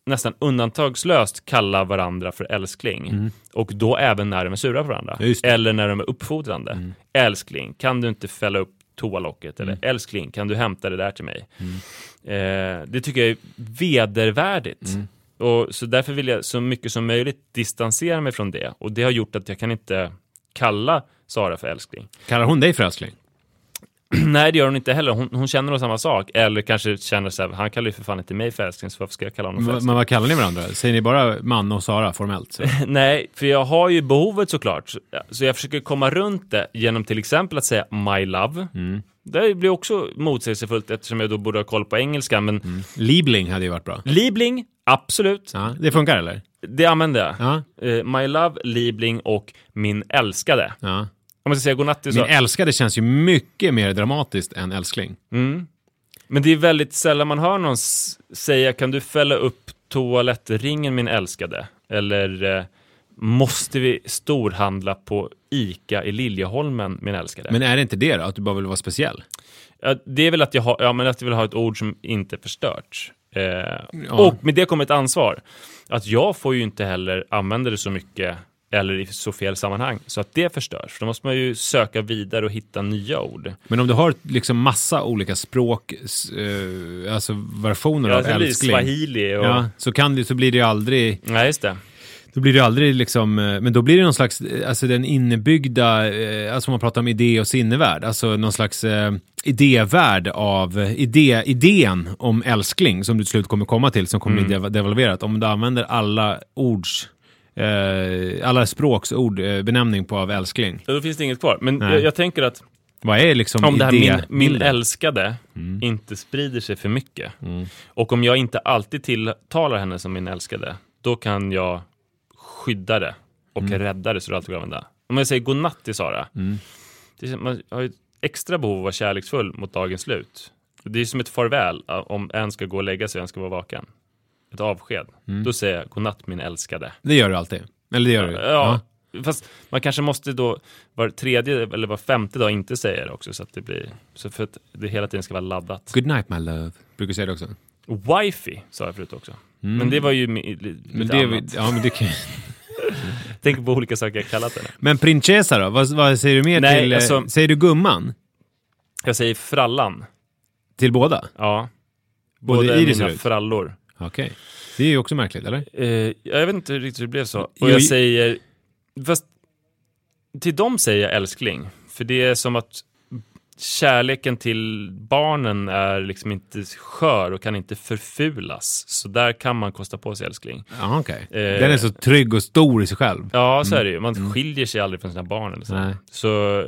B: nästan undantagslöst kallar varandra för älskling. Och då även när de är sura på varandra.
C: Mm. Mm.
B: Eller när de är uppfordrande. Älskling, kan du inte fälla upp toalocket? Eller älskling, kan du hämta det där till mig?
C: Mm.
B: Eh, det tycker jag är vedervärdigt.
C: Mm.
B: Och så därför vill jag så mycket som möjligt distansera mig från det. Och det har gjort att jag kan inte kalla Sara för älskling.
C: Kallar hon dig för älskling?
B: Nej, det gör hon inte heller. Hon, hon känner nog samma sak. Eller kanske känner så här, han kallar ju för fan inte mig för älskling, så varför ska jag kalla honom för älskling?
C: men vad kallar ni varandra? Säger ni bara man och Sara formellt?
B: Nej, för jag har ju behovet såklart. Så jag försöker komma runt det genom till exempel att säga my love.
C: Mm.
B: Det blir också motsägelsefullt eftersom jag då borde ha koll på engelska, men
C: Mm. Liebling hade ju varit bra.
B: Liebling, absolut.
C: Ja, det funkar eller?
B: Det använder jag.
C: Ja.
B: Eh, my love, Liebling och min älskade.
C: ja.
B: Om man ska säga godnatt till så.
C: Min älskade känns ju mycket mer dramatiskt än älskling.
B: Mm. Men det är väldigt sällan man hör någon säga kan du fälla upp toalettringen min älskade? Eller eh, måste vi storhandla på ICA i Liljeholmen min älskade?
C: Men är det inte det då? Att du bara vill vara speciell?
B: ja, det är väl att jag, har, ja, men att jag vill ha ett ord som inte förstörts. Eh, Och med det kommer ett ansvar. Att jag får ju inte heller använda det så mycket eller i så fel sammanhang så att det förstörs. För då måste man ju söka vidare och hitta nya ord.
C: Men om du har liksom massa olika språk, eh, alltså versioner
B: Ja,
C: av
B: blir
C: älskling.
B: swahili och...
C: Ja, så, kan det, så blir det ju aldrig,
B: Nej, just det.
C: då blir det aldrig liksom, eh, men då blir det någon slags, eh, alltså den innebyggda, eh, alltså man pratar om idé och sinnevärld, alltså någon slags eh, idévärld av, idé, idén om älskling som du till slut kommer komma till, som kommer bli dev- devalverat. Om du använder alla ords, eh, alla språksord, eh, benämning på av älskling.
B: Ja, Då finns det inget kvar. Men jag, jag tänker att
C: Vad är liksom
B: om det här min, min älskade inte sprider sig för mycket och om jag inte alltid tilltalar henne som min älskade, då kan jag skydda det och
C: Mm.
B: rädda det så du alltid går att använda. Om jag säger godnatt till Sara,
C: Mm.
B: det man har ju extra behov av att vara kärleksfull mot dagens slut. Det är som ett farväl om en ska gå och lägga sig och en ska vara vaken. Ett avsked.
C: Mm.
B: Då säger jag godnatt min älskade.
C: Det gör du alltid. Eller det gör du?
B: Ja, fast man kanske måste då var tredje eller var femte dag inte säga det också så att det blir, så för att det hela tiden ska vara laddat.
C: Good night my love. Brukar du säga det också?
B: Wifi sa jag förut också. Men det var ju lite
C: Mm. Men det,
B: annat.
C: ja, men det kan...
B: Tänk på olika saker jag kallat henne.
C: Men prinsessa då? Vad, vad säger du mer
B: Nej,
C: till... eh,
B: alltså-
C: Säger du gumman?
B: Jag säger frallan.
C: Till båda?
B: Ja.
C: Både
B: Båda
C: Iris
B: mina frallor.
C: Okej. Det är ju också märkligt, eller?
B: Eh, jag vet inte riktigt hur det blev så. Och jag säger... Fast till dem säger jag älskling. För det är som att kärleken till barnen är liksom inte skör och kan inte förfulas. Så där kan man kosta på sig älskling.
C: Ja, okej.
B: Eh,
C: Den är så trygg och stor i sig själv.
B: Ja, så är det ju. Man skiljer sig aldrig från sina barn. Eller så.
C: Nej.
B: så.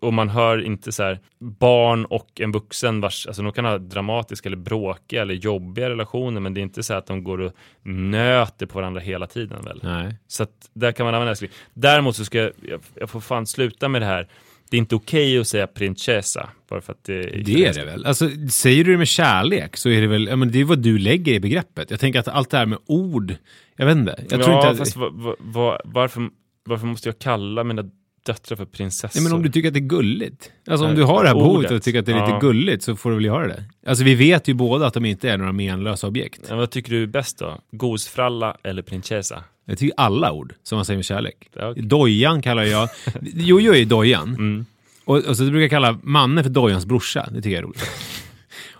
B: Och man hör inte så här barn och en vuxen vars, alltså de kan ha dramatiska eller bråkiga eller jobbiga relationer men det är inte så att de går och nöter på varandra hela tiden väl.
C: Nej.
B: Så att där kan man använda älskling. Däremot så ska jag, jag, jag får fan sluta med det här. Det är inte okej att säga prinsessa bara för att det
C: Det är det väl? Alltså, säger du det med kärlek så är det väl, ja, men det är vad du lägger i begreppet. Jag tänker att allt det här med ord, jag vet inte. Jag tror
B: ja,
C: inte att,
B: fast va, va, va, varför, varför måste jag kalla mina döttrar för prinsessor?
C: Nej, men om du tycker att det är gulligt. Alltså om
B: Nej,
C: du har det här behovet
B: ordet.
C: och tycker att det är lite
B: Ja.
C: gulligt så får du väl göra det. Alltså vi vet ju båda att de inte är några menlösa objekt.
B: Ja, vad tycker du är bäst då? Gosfralla eller prinsessa?
C: Jag tycker alla ord som man säger med kärlek.
B: Ja, okej.
C: Dojan kallar jag, Jojo är dojan.
B: Mm.
C: Och, och så brukar jag kalla Manne för dojans brorsa. Det tycker jag är roligt.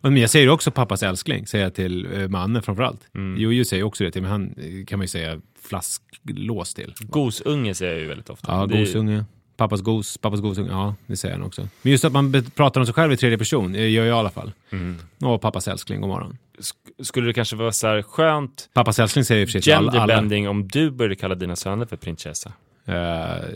C: Och, men jag säger också pappas älskling, säger jag till uh, Manne framförallt.
B: Mm.
C: Jojo säger också det till men han eh, kan man ju säga flasklås till.
B: Gosunge säger jag ju väldigt ofta.
C: Ja,
B: Det är-
C: gosunge. Pappas gos, pappas gosunge. Ja, det säger han också. Men just att man pratar om sig själv i tredje person, eh, gör jag i alla fall.
B: Mm.
C: Och pappas älskling, god morgon.
B: Sk- Skulle det kanske vara så här skönt
C: Pappas älskling säger i och för sig alla.
B: genderbending om du började kalla dina söner för prinsessa?
C: Eh, ja,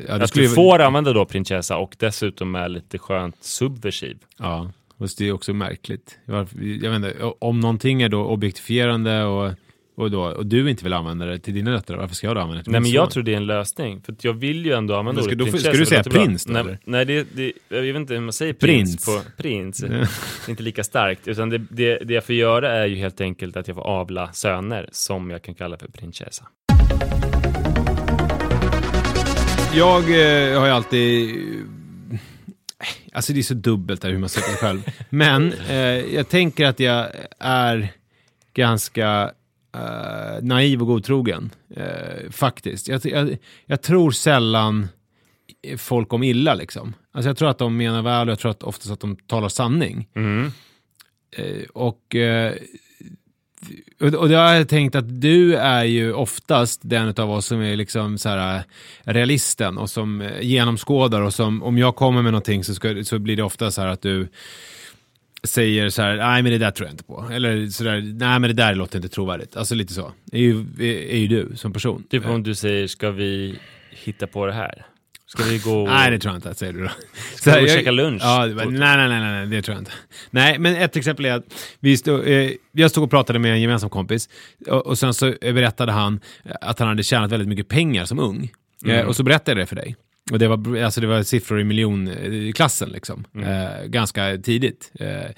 C: det
B: Att
C: skulle
B: du får använda då prinsessa och dessutom är lite skönt subversiv.
C: Ja, fast det är också märkligt. Varför- Jag vet inte, om någonting är då objektifierande och, och, då, och du inte vill använda det till dina döttrar, varför ska jag då använda det till
B: Nej
C: min
B: men jag tror det är en lösning. För att jag vill ju ändå använda
C: Men ska
B: ordet
C: du- ska
B: prinsessa.
C: du
B: det
C: säga
B: låter bra.
C: prins då,
B: Nej,
C: eller?
B: nej det, det, jag vet inte hur man säger prins,
C: Prins.
B: på prins. Det är inte lika starkt. Utan det, det, det jag får göra är ju helt enkelt att jag får avla söner som jag kan kalla för prinsessa.
C: Jag eh, har ju alltid... Alltså det är så dubbelt där hur man sätter sig själv. Men eh, jag tänker att jag är ganska eh, naiv och godtrogen. Eh, faktiskt. Jag, jag, jag tror sällan folk om illa liksom. Alltså jag tror att de menar väl och jag tror att oftast att de talar sanning.
B: Mm.
C: Eh, och, och då har jag tänkt att du är ju oftast den av oss som är liksom så här realisten och som genomskådar och som om jag kommer med någonting så, ska, så blir det ofta så här att du säger så här, nej men det där tror jag inte på. Eller så där, nej men det där låter inte trovärdigt. Alltså lite så. Det är ju, är, är ju du som person.
B: Typ om du säger, ska vi hitta på det här? Ska vi gå och...
C: Nej, det tror jag inte, säger du då.
B: Ska vi
C: här,
B: käka lunch?
C: Ja, var, nej, nej, nej, nej, det tror jag inte. Nej, men ett exempel är att vi stod, eh, jag stod och pratade med en gemensam kompis och, och sen så berättade han att han hade tjänat väldigt mycket pengar som ung. Eh, och så berättade jag det för dig. Och det var, alltså det var siffror i miljonklassen liksom. Eh, ganska tidigt. Eh,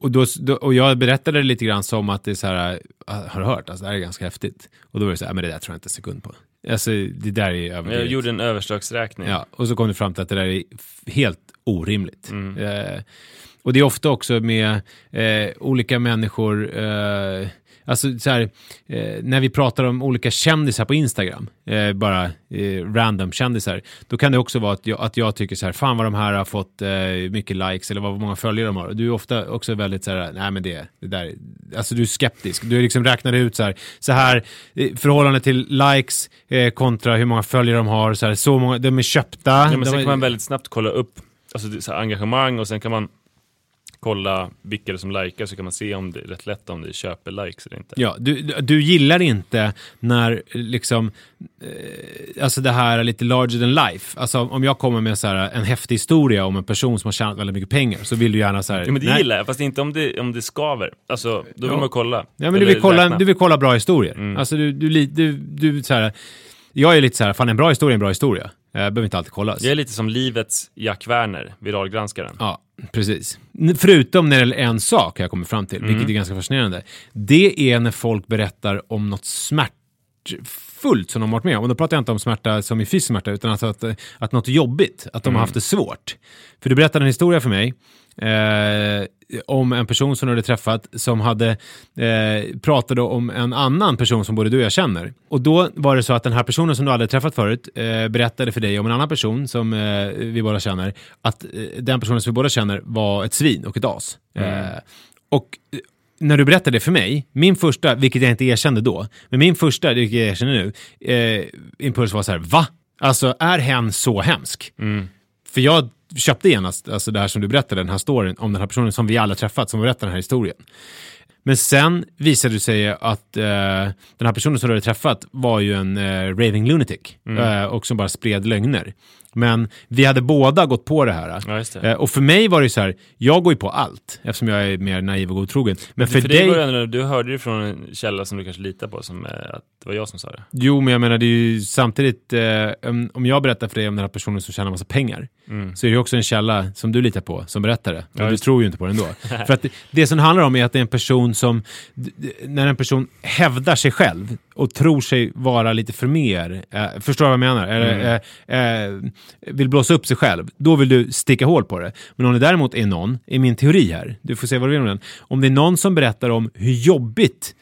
C: och, då, då, och jag berättade det lite grann som att det är så här, "Ah, har du hört? Alltså det här är ganska häftigt. Och då var det så här, "Ah, men det där tror jag inte en sekund på. Alltså det där är
B: Jag
C: överdrivet.
B: gjorde en överslagsräkning.
C: Ja, och så kom du fram till att det där är helt orimligt.
B: Mm.
C: Eh, och det är ofta också med eh, olika människor, eh, alltså så här, eh, när vi pratar om olika kändisar på Instagram, eh, bara eh, random kändisar, då kan det också vara att jag, att jag tycker så här, fan vad de här har fått eh, mycket likes eller vad många följare de har. Du är ofta också väldigt så här, nej men det, det där, alltså du är skeptisk. Du liksom räknar ut så här, så här, eh, förhållande till likes eh, kontra hur många följare de har, så här, så många, de är köpta.
B: Ja, men
C: de
B: sen
C: är,
B: kan man väldigt snabbt kolla upp alltså, så engagemang och sen kan man kolla vilka det är som likar så kan man se om det är rätt lätt om det är köper-likes eller inte.
C: Ja, du, du- gillar inte när liksom, eh, alltså det här är lite larger than life. Alltså om jag kommer med så här, en häftig historia om en person som har tjänat väldigt mycket pengar så vill du gärna så här.
B: Ja, men det
C: nej.
B: gillar jag, fast inte om det, om det skaver. Alltså, då vill
C: Ja.
B: man kolla.
C: Ja, men du vill, kolla,
B: räkna.
C: du vill kolla bra historier.
B: Mm.
C: Alltså du, du, du, du så här, jag är lite så här, fan en bra historia är en bra historia. Eh, behöver inte alltid kollas.
B: Jag är lite som livets Jack Werner, viralgranskaren.
C: Ja, precis. Förutom när det gäller en sak har jag kommit fram till, vilket är ganska fascinerande. Det är när folk berättar om något smärtfullt som de har varit med om. Och då pratar jag inte om smärta som i fysisk smärta, utan alltså att, att något jobbigt, att de har haft det svårt. För du berättade en historia för mig eh, om en person som du hade träffat som hade eh, pratade om en annan person som både du och jag känner. Och då var det så att den här personen som du hade träffat förut eh, berättade för dig om en annan person som eh, vi båda känner, att eh, den personen som vi båda känner var ett svin och ett as. Eh, och eh, när du berättade det för mig, min första, vilket jag inte erkände då, men min första, vilket jag erkänner nu, impuls var så här, va? Alltså är hen så hemsk? För jag köpte genast alltså det här som du berättade, den här storyn om den här personen som vi alla träffat, som berättar den här historien. Men sen visade det sig att eh, den här personen som du hade träffat var ju en eh, raving lunatic eh, och som bara spred lögner. Men vi hade båda gått på det här.
B: Ja, det.
C: Eh, och för mig var det så här, jag går ju på allt eftersom jag är mer naiv och godtrogen. Men för,
B: För,
C: dig...
B: var det ändå, du hörde det från en källa som du kanske litar på, som eh, att det var jag som sa det.
C: Jo, men jag menar det är ju samtidigt, eh, om- jag berättar för dig om den här personen som tjänar massa pengar, så är det ju också en källa som du litar på, som berättar det. Men du tror ju inte på det ändå. för att det, det som handlar om är att det är en person som, d- d- när en person hävdar sig själv och tror sig vara lite för mer, eh, förstår du vad jag menar? Eller, eh, eh, vill blåsa upp sig själv, då vill du sticka hål på det. Men om det däremot är någon, i min teori här, du får se vad du vill om den, om det är någon som berättar om hur jobbigt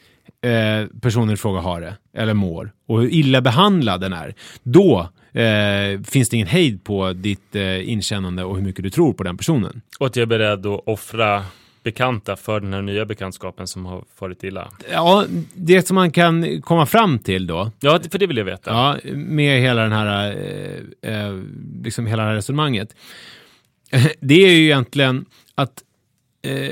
C: eh, personen i fråga har det, eller mår, och hur illa behandlad den är, då eh, finns det ingen hejd på ditt eh, inkännande och hur mycket du tror på den personen.
B: Och att jag är beredd att offra bekanta för den här nya bekantskapen som har farit illa.
C: Ja, det som man kan komma fram till då,
B: Ja, för det vill jag veta.
C: ja, med hela den här, eh, eh, liksom hela det här resonemanget, det är ju egentligen att eh,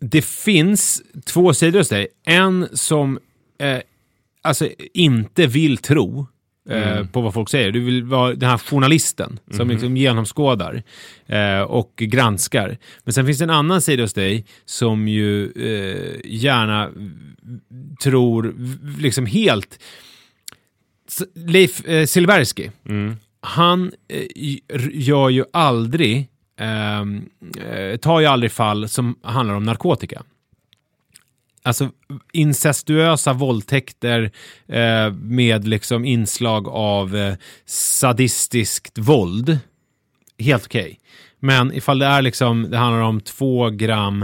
C: det finns två sidor hos dig. En som eh, alltså inte vill tro eh, på vad folk säger. Du vill vara den här journalisten som liksom genomskådar eh, och granskar. Men sen finns det en annan sida hos dig som ju eh, gärna tror liksom helt Leif eh, Silbersky, han eh, gör ju aldrig, ehm, eh, tar ju aldrig fall som handlar om narkotika. Alltså incestuösa våldtäkter eh, med liksom inslag av eh, sadistiskt våld. Helt okej. Men ifall det är liksom, det handlar om två gram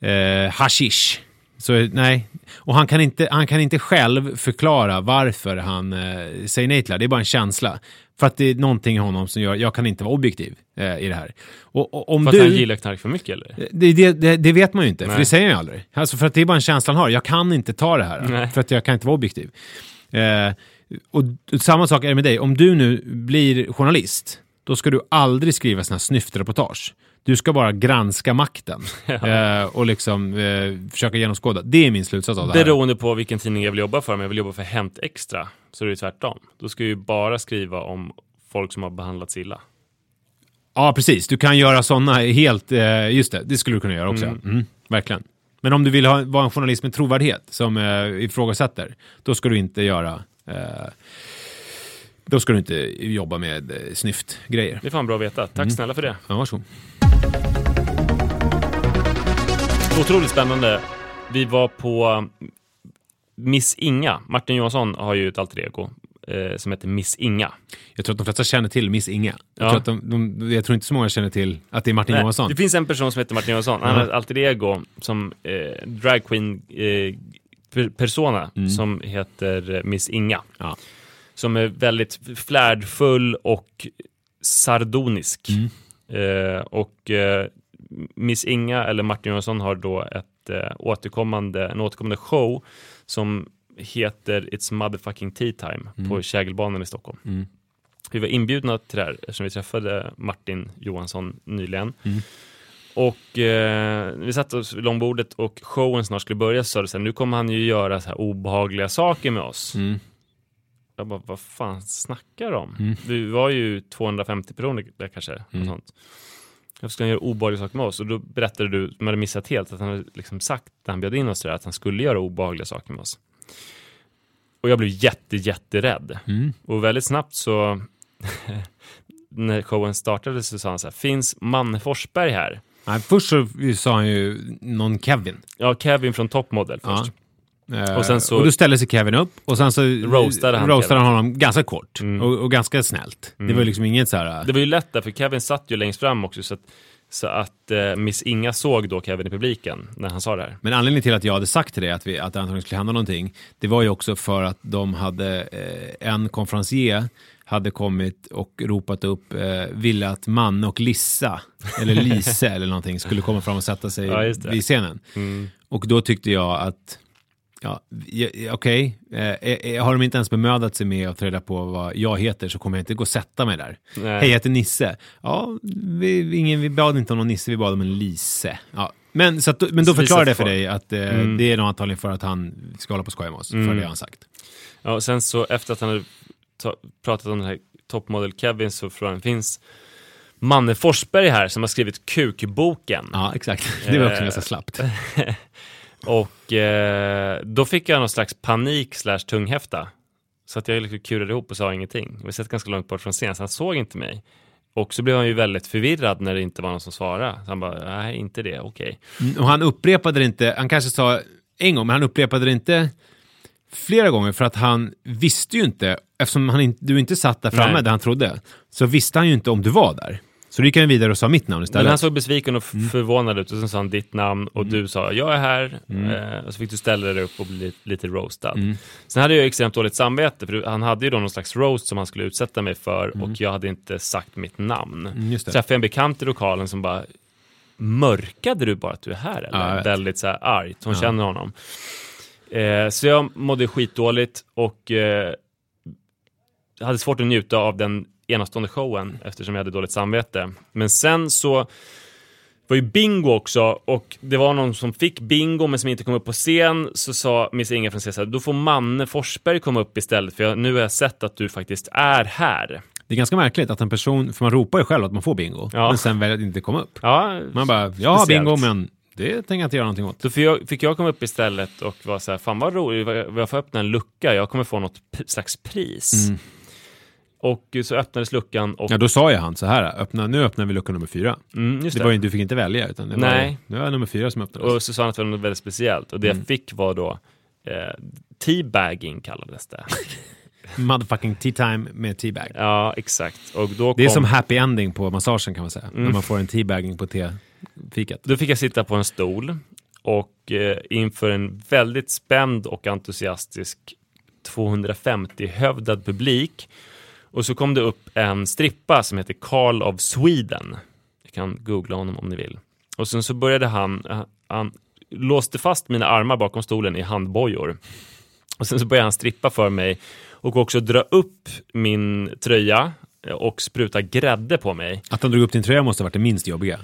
C: eh, hashish. Så nej, och han kan, inte, han kan inte själv förklara varför han eh, säger nej till det. Det är bara en känsla. För att det är någonting i honom som gör, jag kan inte vara objektiv eh, i det här. Och, och om
B: För att
C: du...
B: han gillar knark för mycket eller?
C: Det, det, det, det vet man ju inte, för
B: Nej.
C: det säger han ju aldrig. Alltså för att det är bara en känsla han har. Jag kan inte ta det här,
B: Nej.
C: för att jag kan inte vara objektiv. Eh, och samma sak är det med dig. Om du nu blir journalist, då ska du aldrig skriva såna här snyftreportage. Du ska bara granska makten eh, och liksom eh, försöka genomskåda. Det är min slutsats av det här.
B: Beroende på vilken tidning jag vill jobba för. Om jag vill jobba för Hämt Extra så är det tvärtom. Då ska jag ju bara skriva om folk som har behandlats illa.
C: Ja, precis. Du kan göra sådana helt... Eh, just det, det skulle du kunna göra också. Mm. verkligen. Men om du vill ha, vara en journalist med trovärdighet som eh, ifrågasätter, då ska du inte göra... Eh, då ska du inte jobba med eh, snyftgrejer.
B: Det är fan bra att veta. Tack snälla för det.
C: Ja, varsågod.
B: Otroligt spännande. Vi var på Miss Inga. Martin Johansson har ju ett alter ego eh, som heter Miss Inga.
C: Jag tror att de flesta känner till Miss Inga. Jag,
B: Ja.
C: tror, att de, de, jag tror inte så många känner till att det är Martin
B: Nej,
C: Johansson.
B: Det finns en person som heter Martin Johansson. Han har ett alter ego som eh, dragqueen eh, per- persona som heter eh, Miss Inga.
C: Ja.
B: Som är väldigt flärdfull och sardonisk. Eh, och eh, Miss Inga eller Martin Johansson har då ett eh, återkommande, en återkommande show som heter It's motherfucking tea time på Kägelbanan i Stockholm. Vi var inbjudna till det här eftersom vi träffade Martin Johansson nyligen. Och eh, vi satt oss vid långbordet och showen snart skulle börja så sa det så här, nu kommer han ju göra så här obehagliga saker med oss.
C: Mm.
B: Jag bara, vad fan snackar de om? Vi var ju 250 personer där kanske. Och sånt. Varför skulle han göra obehagliga saker med oss? Och då berättade du, som hade missat helt, att han hade liksom sagt när han bjöd in oss till det att han skulle göra obehagliga saker med oss. och jag blev jätte, jätterädd.
C: Mm.
B: Och väldigt snabbt så, när showen startade så sa han så här, finns Manne Forsberg här?
C: Nej, först så sa han ju någon Kevin.
B: Ja, Kevin från Top Model
C: Ja.
B: först.
C: Eh,
B: Och sen så-
C: och då ställde sig Kevin upp och sen så
B: Roastade han
C: roastade han honom ganska kort
B: Mm.
C: och, och ganska snällt. Det var ju liksom inget så här...
B: Det var ju lätt där, för Kevin satt ju längst fram också, så att, så att eh, Miss Inga såg då Kevin i publiken när han sa det här.
C: Men anledningen till att jag hade sagt till dig att, vi, att det antagligen skulle hända någonting, det var ju också för att de hade, eh, en konferencier hade kommit och ropat upp, eh, ville att Manne och Lissa, eller Lise eller någonting, skulle komma fram och sätta sig
B: Ja,
C: vid scenen.
B: Mm.
C: Och då tyckte jag att, ja, okej, eh, eh, har de inte ens bemödat sig med att ta reda på vad jag heter så kommer jag inte gå och sätta mig där.
B: Nej.
C: Hej, jag heter Nisse. Ja, vi, ingen, vi bad inte om någon Nisse, vi bad om en Lise. Ja. Men, så att, men då
B: Lise
C: jag för dig att eh,
B: Mm.
C: det är nog antagligen för att han ska hålla på och skoja med oss, för
B: Mm.
C: det har han sagt.
B: Ja, och sen så efter att han hade ta- pratat om den här toppmodell Kevin så frågade han, finns Manne Forsberg här som har skrivit Kukboken?
C: Ja, exakt. Det var också
B: Eh,
C: ganska slappt.
B: Och eh, då fick jag någon slags panik slash tunghäfta. Så att jag liksom kurade ihop och sa ingenting. Vi satt ganska långt bort från scenen, så han såg inte mig. Och så blev han ju väldigt förvirrad när det inte var någon som svarade. Så han bara, nej, inte det, okej.
C: Mm, Och han upprepade det inte, han kanske sa en gång, men han upprepade det inte flera gånger för att han visste ju inte, eftersom han du inte satt där framme
B: Nej.
C: där han trodde, så visste han ju inte om du var där. Så då gick han vidare och sa mitt namn istället.
B: Men han såg besviken och
C: Mm.
B: förvånad ut och sen sa han ditt namn och du sa jag är här. Eh, och så fick du ställa dig upp och bli lite, roastad.
C: Mm.
B: Sen hade jag extremt dåligt samvete för han hade ju då någon slags roast som han skulle utsätta mig för och jag hade inte sagt mitt namn.
C: Mm, just det.
B: Träffade en bekant i lokalen som bara Mörkade du bara att du är här eller?
C: Ja.
B: Väldigt så här argt, hon
C: Ja.
B: känner honom. Eh, så jag mådde skitdåligt och eh, hade svårt att njuta av den enastående showen eftersom jag hade dåligt samvete. Men sen så var ju bingo också och det var någon som fick bingo men som inte kom upp på scen så sa Miss Inga från CSR, då får Manne Forsberg komma upp istället för jag, nu har jag sett att du faktiskt är här.
C: Det är ganska märkligt att en person, för man ropar ju själv att man får bingo,
B: Ja.
C: men sen väljer att inte komma upp.
B: Ja,
C: Man bara, jag har bingo men det tänker jag inte göra någonting åt.
B: Då fick jag, fick jag komma upp istället och vara så här, fan vad roligt, jag får öppna en lucka, jag kommer få något slags pris.
C: Mm.
B: Och så öppnades luckan och...
C: Ja, då sa ju han så här, öppna, nu öppnar vi lucka nummer fyra.
B: mm,
C: Det
B: det.
C: var du fick inte välja, utan det
B: Nej.
C: var, det var nummer fyra som öppnades.
B: Och så sa han att det var något väldigt speciellt och det
C: Mm.
B: jag fick var då eh, teabagging kallades det.
C: Motherfucking tea time med teabag.
B: ja, exakt. Och då
C: Det är
B: kom,
C: som happy ending på massagen kan man säga.
B: Mm.
C: När man får en teabagging på tefikat.
B: Då fick jag sitta på en stol och eh, inför en väldigt spänd och entusiastisk 250-hövdad publik. Och så kom det upp en strippa som heter Carl of Sweden. Jag kan googla honom om ni vill. Och sen så började han, eh, han låste fast mina armar bakom stolen i handbojor. Och sen så började han strippa för mig och också dra upp min tröja och spruta grädde på mig.
C: Att han drog upp din tröja måste ha varit det minst jobbiga.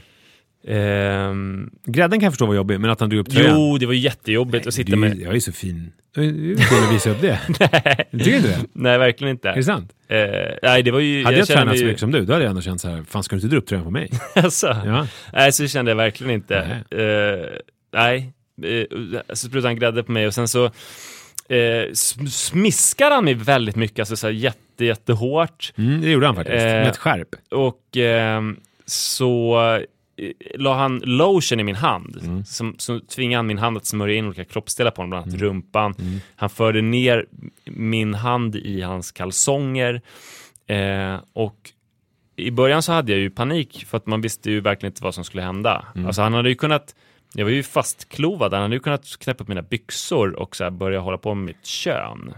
B: Ehm,
C: Grädden kan jag förstå var jobbig, men att han drog upp tröjan.
B: jo, det var jättejobbigt att sitta
C: du,
B: med...
C: Jag är så fin. Du kul att visa upp det. Du tycker inte det?
B: Nej, verkligen inte.
C: Är det sant?
B: Eh, nej, det var ju...
C: Hade jag,
B: kände
C: tränat så
B: ju-
C: mycket som du, då hade jag ändå känt så här, fan ska du inte dra upp tröjan på mig?
B: alltså,
C: Ja.
B: Nej, så kände jag verkligen inte. Eh, nej, eh, så sprutade han grädde på mig och sen så eh, sm- smiskade han mig väldigt mycket, alltså så här jätte, jättehårt.
C: Mm, det gjorde han faktiskt,
B: Eh,
C: med ett skärp.
B: Och ehm, så eh, la han lotion i min hand.
C: Mm.
B: Som, så tvingade han min hand att smörja in olika kroppsdelar på honom, bland annat
C: Mm.
B: rumpan. Han förde ner min hand i hans kalsonger. Eh, och i början så hade jag ju panik för att man visste ju verkligen inte vad som skulle hända.
C: Mm.
B: Alltså han hade ju kunnat, jag var ju fastklovad, han hade ju kunnat knäppa upp mina byxor och så börja hålla på med mitt kön.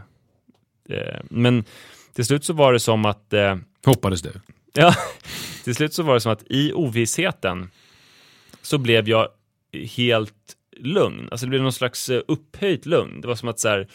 B: Eh, men till slut så var det som att eh,
C: Hoppades du.
B: Ja, till slut så var det som att i ovissheten så blev jag helt lugn. Alltså det blev någon slags eh, upphöjt lugn. Det var som att så här,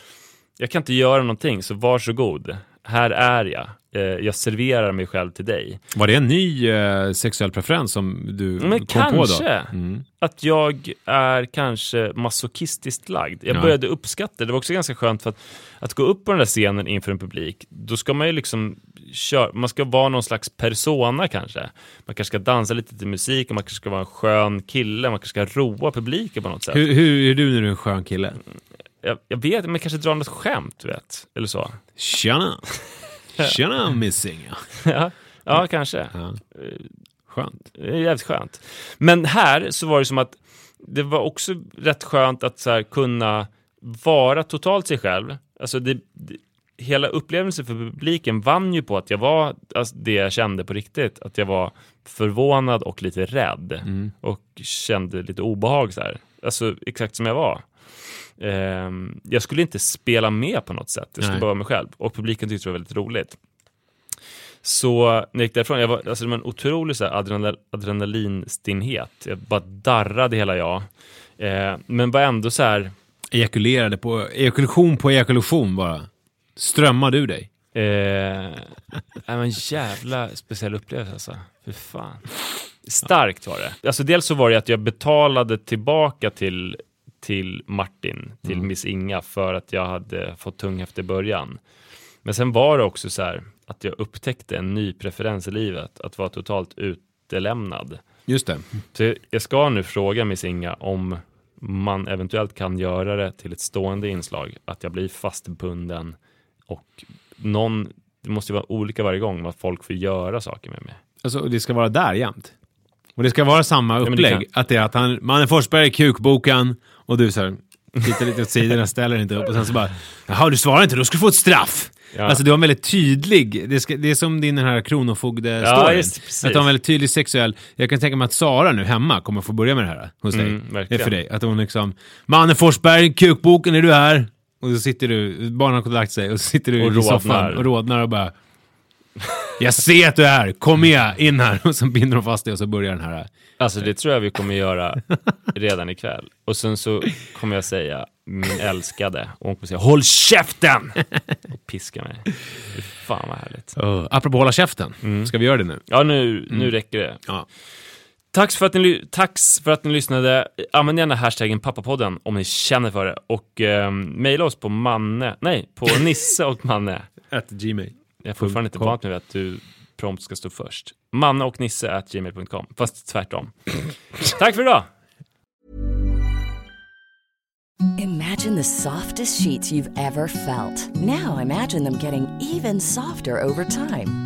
B: jag kan inte göra någonting, så varsågod. Här är jag. Eh, Jag serverar mig själv till dig.
C: Var det en ny eh, sexuell preferens som du
B: Men
C: kom
B: kanske.
C: på då? Mm.
B: Att jag är kanske masochistiskt lagd. Jag
C: Ja.
B: började uppskatta det. Det var också ganska skönt för att, att gå upp på den där scenen inför en publik, då ska man ju liksom köra, man ska vara någon slags persona kanske. Man kanske ska dansa lite till musik, och man kanske ska vara en skön kille, man kanske ska roa publiken på något sätt.
C: Hur, hur är du när du är en skön kille?
B: Jag, jag vet, men kanske dra något skämt, du vet. Eller så.
C: Tjena! Tjena Missinga!
B: ja, ja, kanske.
C: Ja. Skönt.
B: Jävligt skönt. Men här så var det som att det var också rätt skönt att så kunna vara totalt sig själv. Alltså det, det, hela upplevelsen för publiken vann ju på att jag var alltså det jag kände på riktigt. Att jag var förvånad och lite rädd och kände lite obehag så här. Alltså exakt som jag var. Ehm, jag skulle inte spela med på något sätt. Jag skulle
C: Nej.
B: bara vara mig själv och publiken tyckte det var väldigt roligt. Så när jag gick därifrån, jag var, alltså det var en otrolig så här, adrenal, adrenalinstinnhet. Jag bara darrade hela jag. Eh, men var ändå så här,
C: Ejakulerade på, ejakulation på ejakulation bara. Strömmade ur dig.
B: eh, var en jävla speciell upplevelse alltså. Fy fan. Starkt var det. Alltså dels så var det att jag betalade tillbaka till, till Martin, till Miss Inga, för att jag hade fått tung efter början. Men sen var det också så här att jag upptäckte en ny preferens i livet, att vara totalt utelämnad.
C: Just det.
B: Så jag ska nu fråga Miss Inga om man eventuellt kan göra det till ett stående inslag, att jag blir fastbunden och någon, det måste ju vara olika varje gång vad folk får göra saker med mig.
C: Alltså, det ska vara där jämt. Och det ska vara samma
B: men det
C: upplägg.
B: kan-
C: Att det är att han, Manne Forsberg är kukboken och du så här, tittar lite åt sidorna, ställer inte upp och sen så bara Jaha, du svarar inte, då ska du få ett straff.
B: Ja.
C: Alltså du har en väldigt tydlig, det, ska, det är som din den här kronofogde-storyn.
B: precis.
C: att du har en väldigt tydlig sexuell, jag kan tänka mig att Sara nu hemma kommer få börja med det här hos dig.
B: Mm,
C: för dig. Att hon liksom, Manne Forsberg, kukboken, är du här? Och så sitter du, barnen har lagt sig och så sitter du
B: Och
C: i
B: rodnar.
C: soffan och rodnar och bara jag ser att du är här, kom med, in här. Och så binder de fast dig och så börjar den här.
B: Alltså det tror jag vi kommer göra redan ikväll. Och sen så kommer jag säga min älskade och hon kommer säga håll käften! Och piska mig. Fan vad härligt.
C: Uh, apropå hålla käften, ska vi göra det nu?
B: Ja nu, nu räcker det.
C: Ja.
B: Tack för, att ni, tax för att ni lyssnade. Använd gärna hashtaggen pappapodden om ni känner för det. Och eh, mejla oss på Manne, nej, på Nisse och Manne.
C: At gmail.
B: Jag är fortfarande inte vant med att du prompt ska stå först. Manne och Nisse at gmail.com, fast tvärtom. Tack för idag!
D: Imagine the softest sheets you've ever felt. Now imagine them getting even softer over time.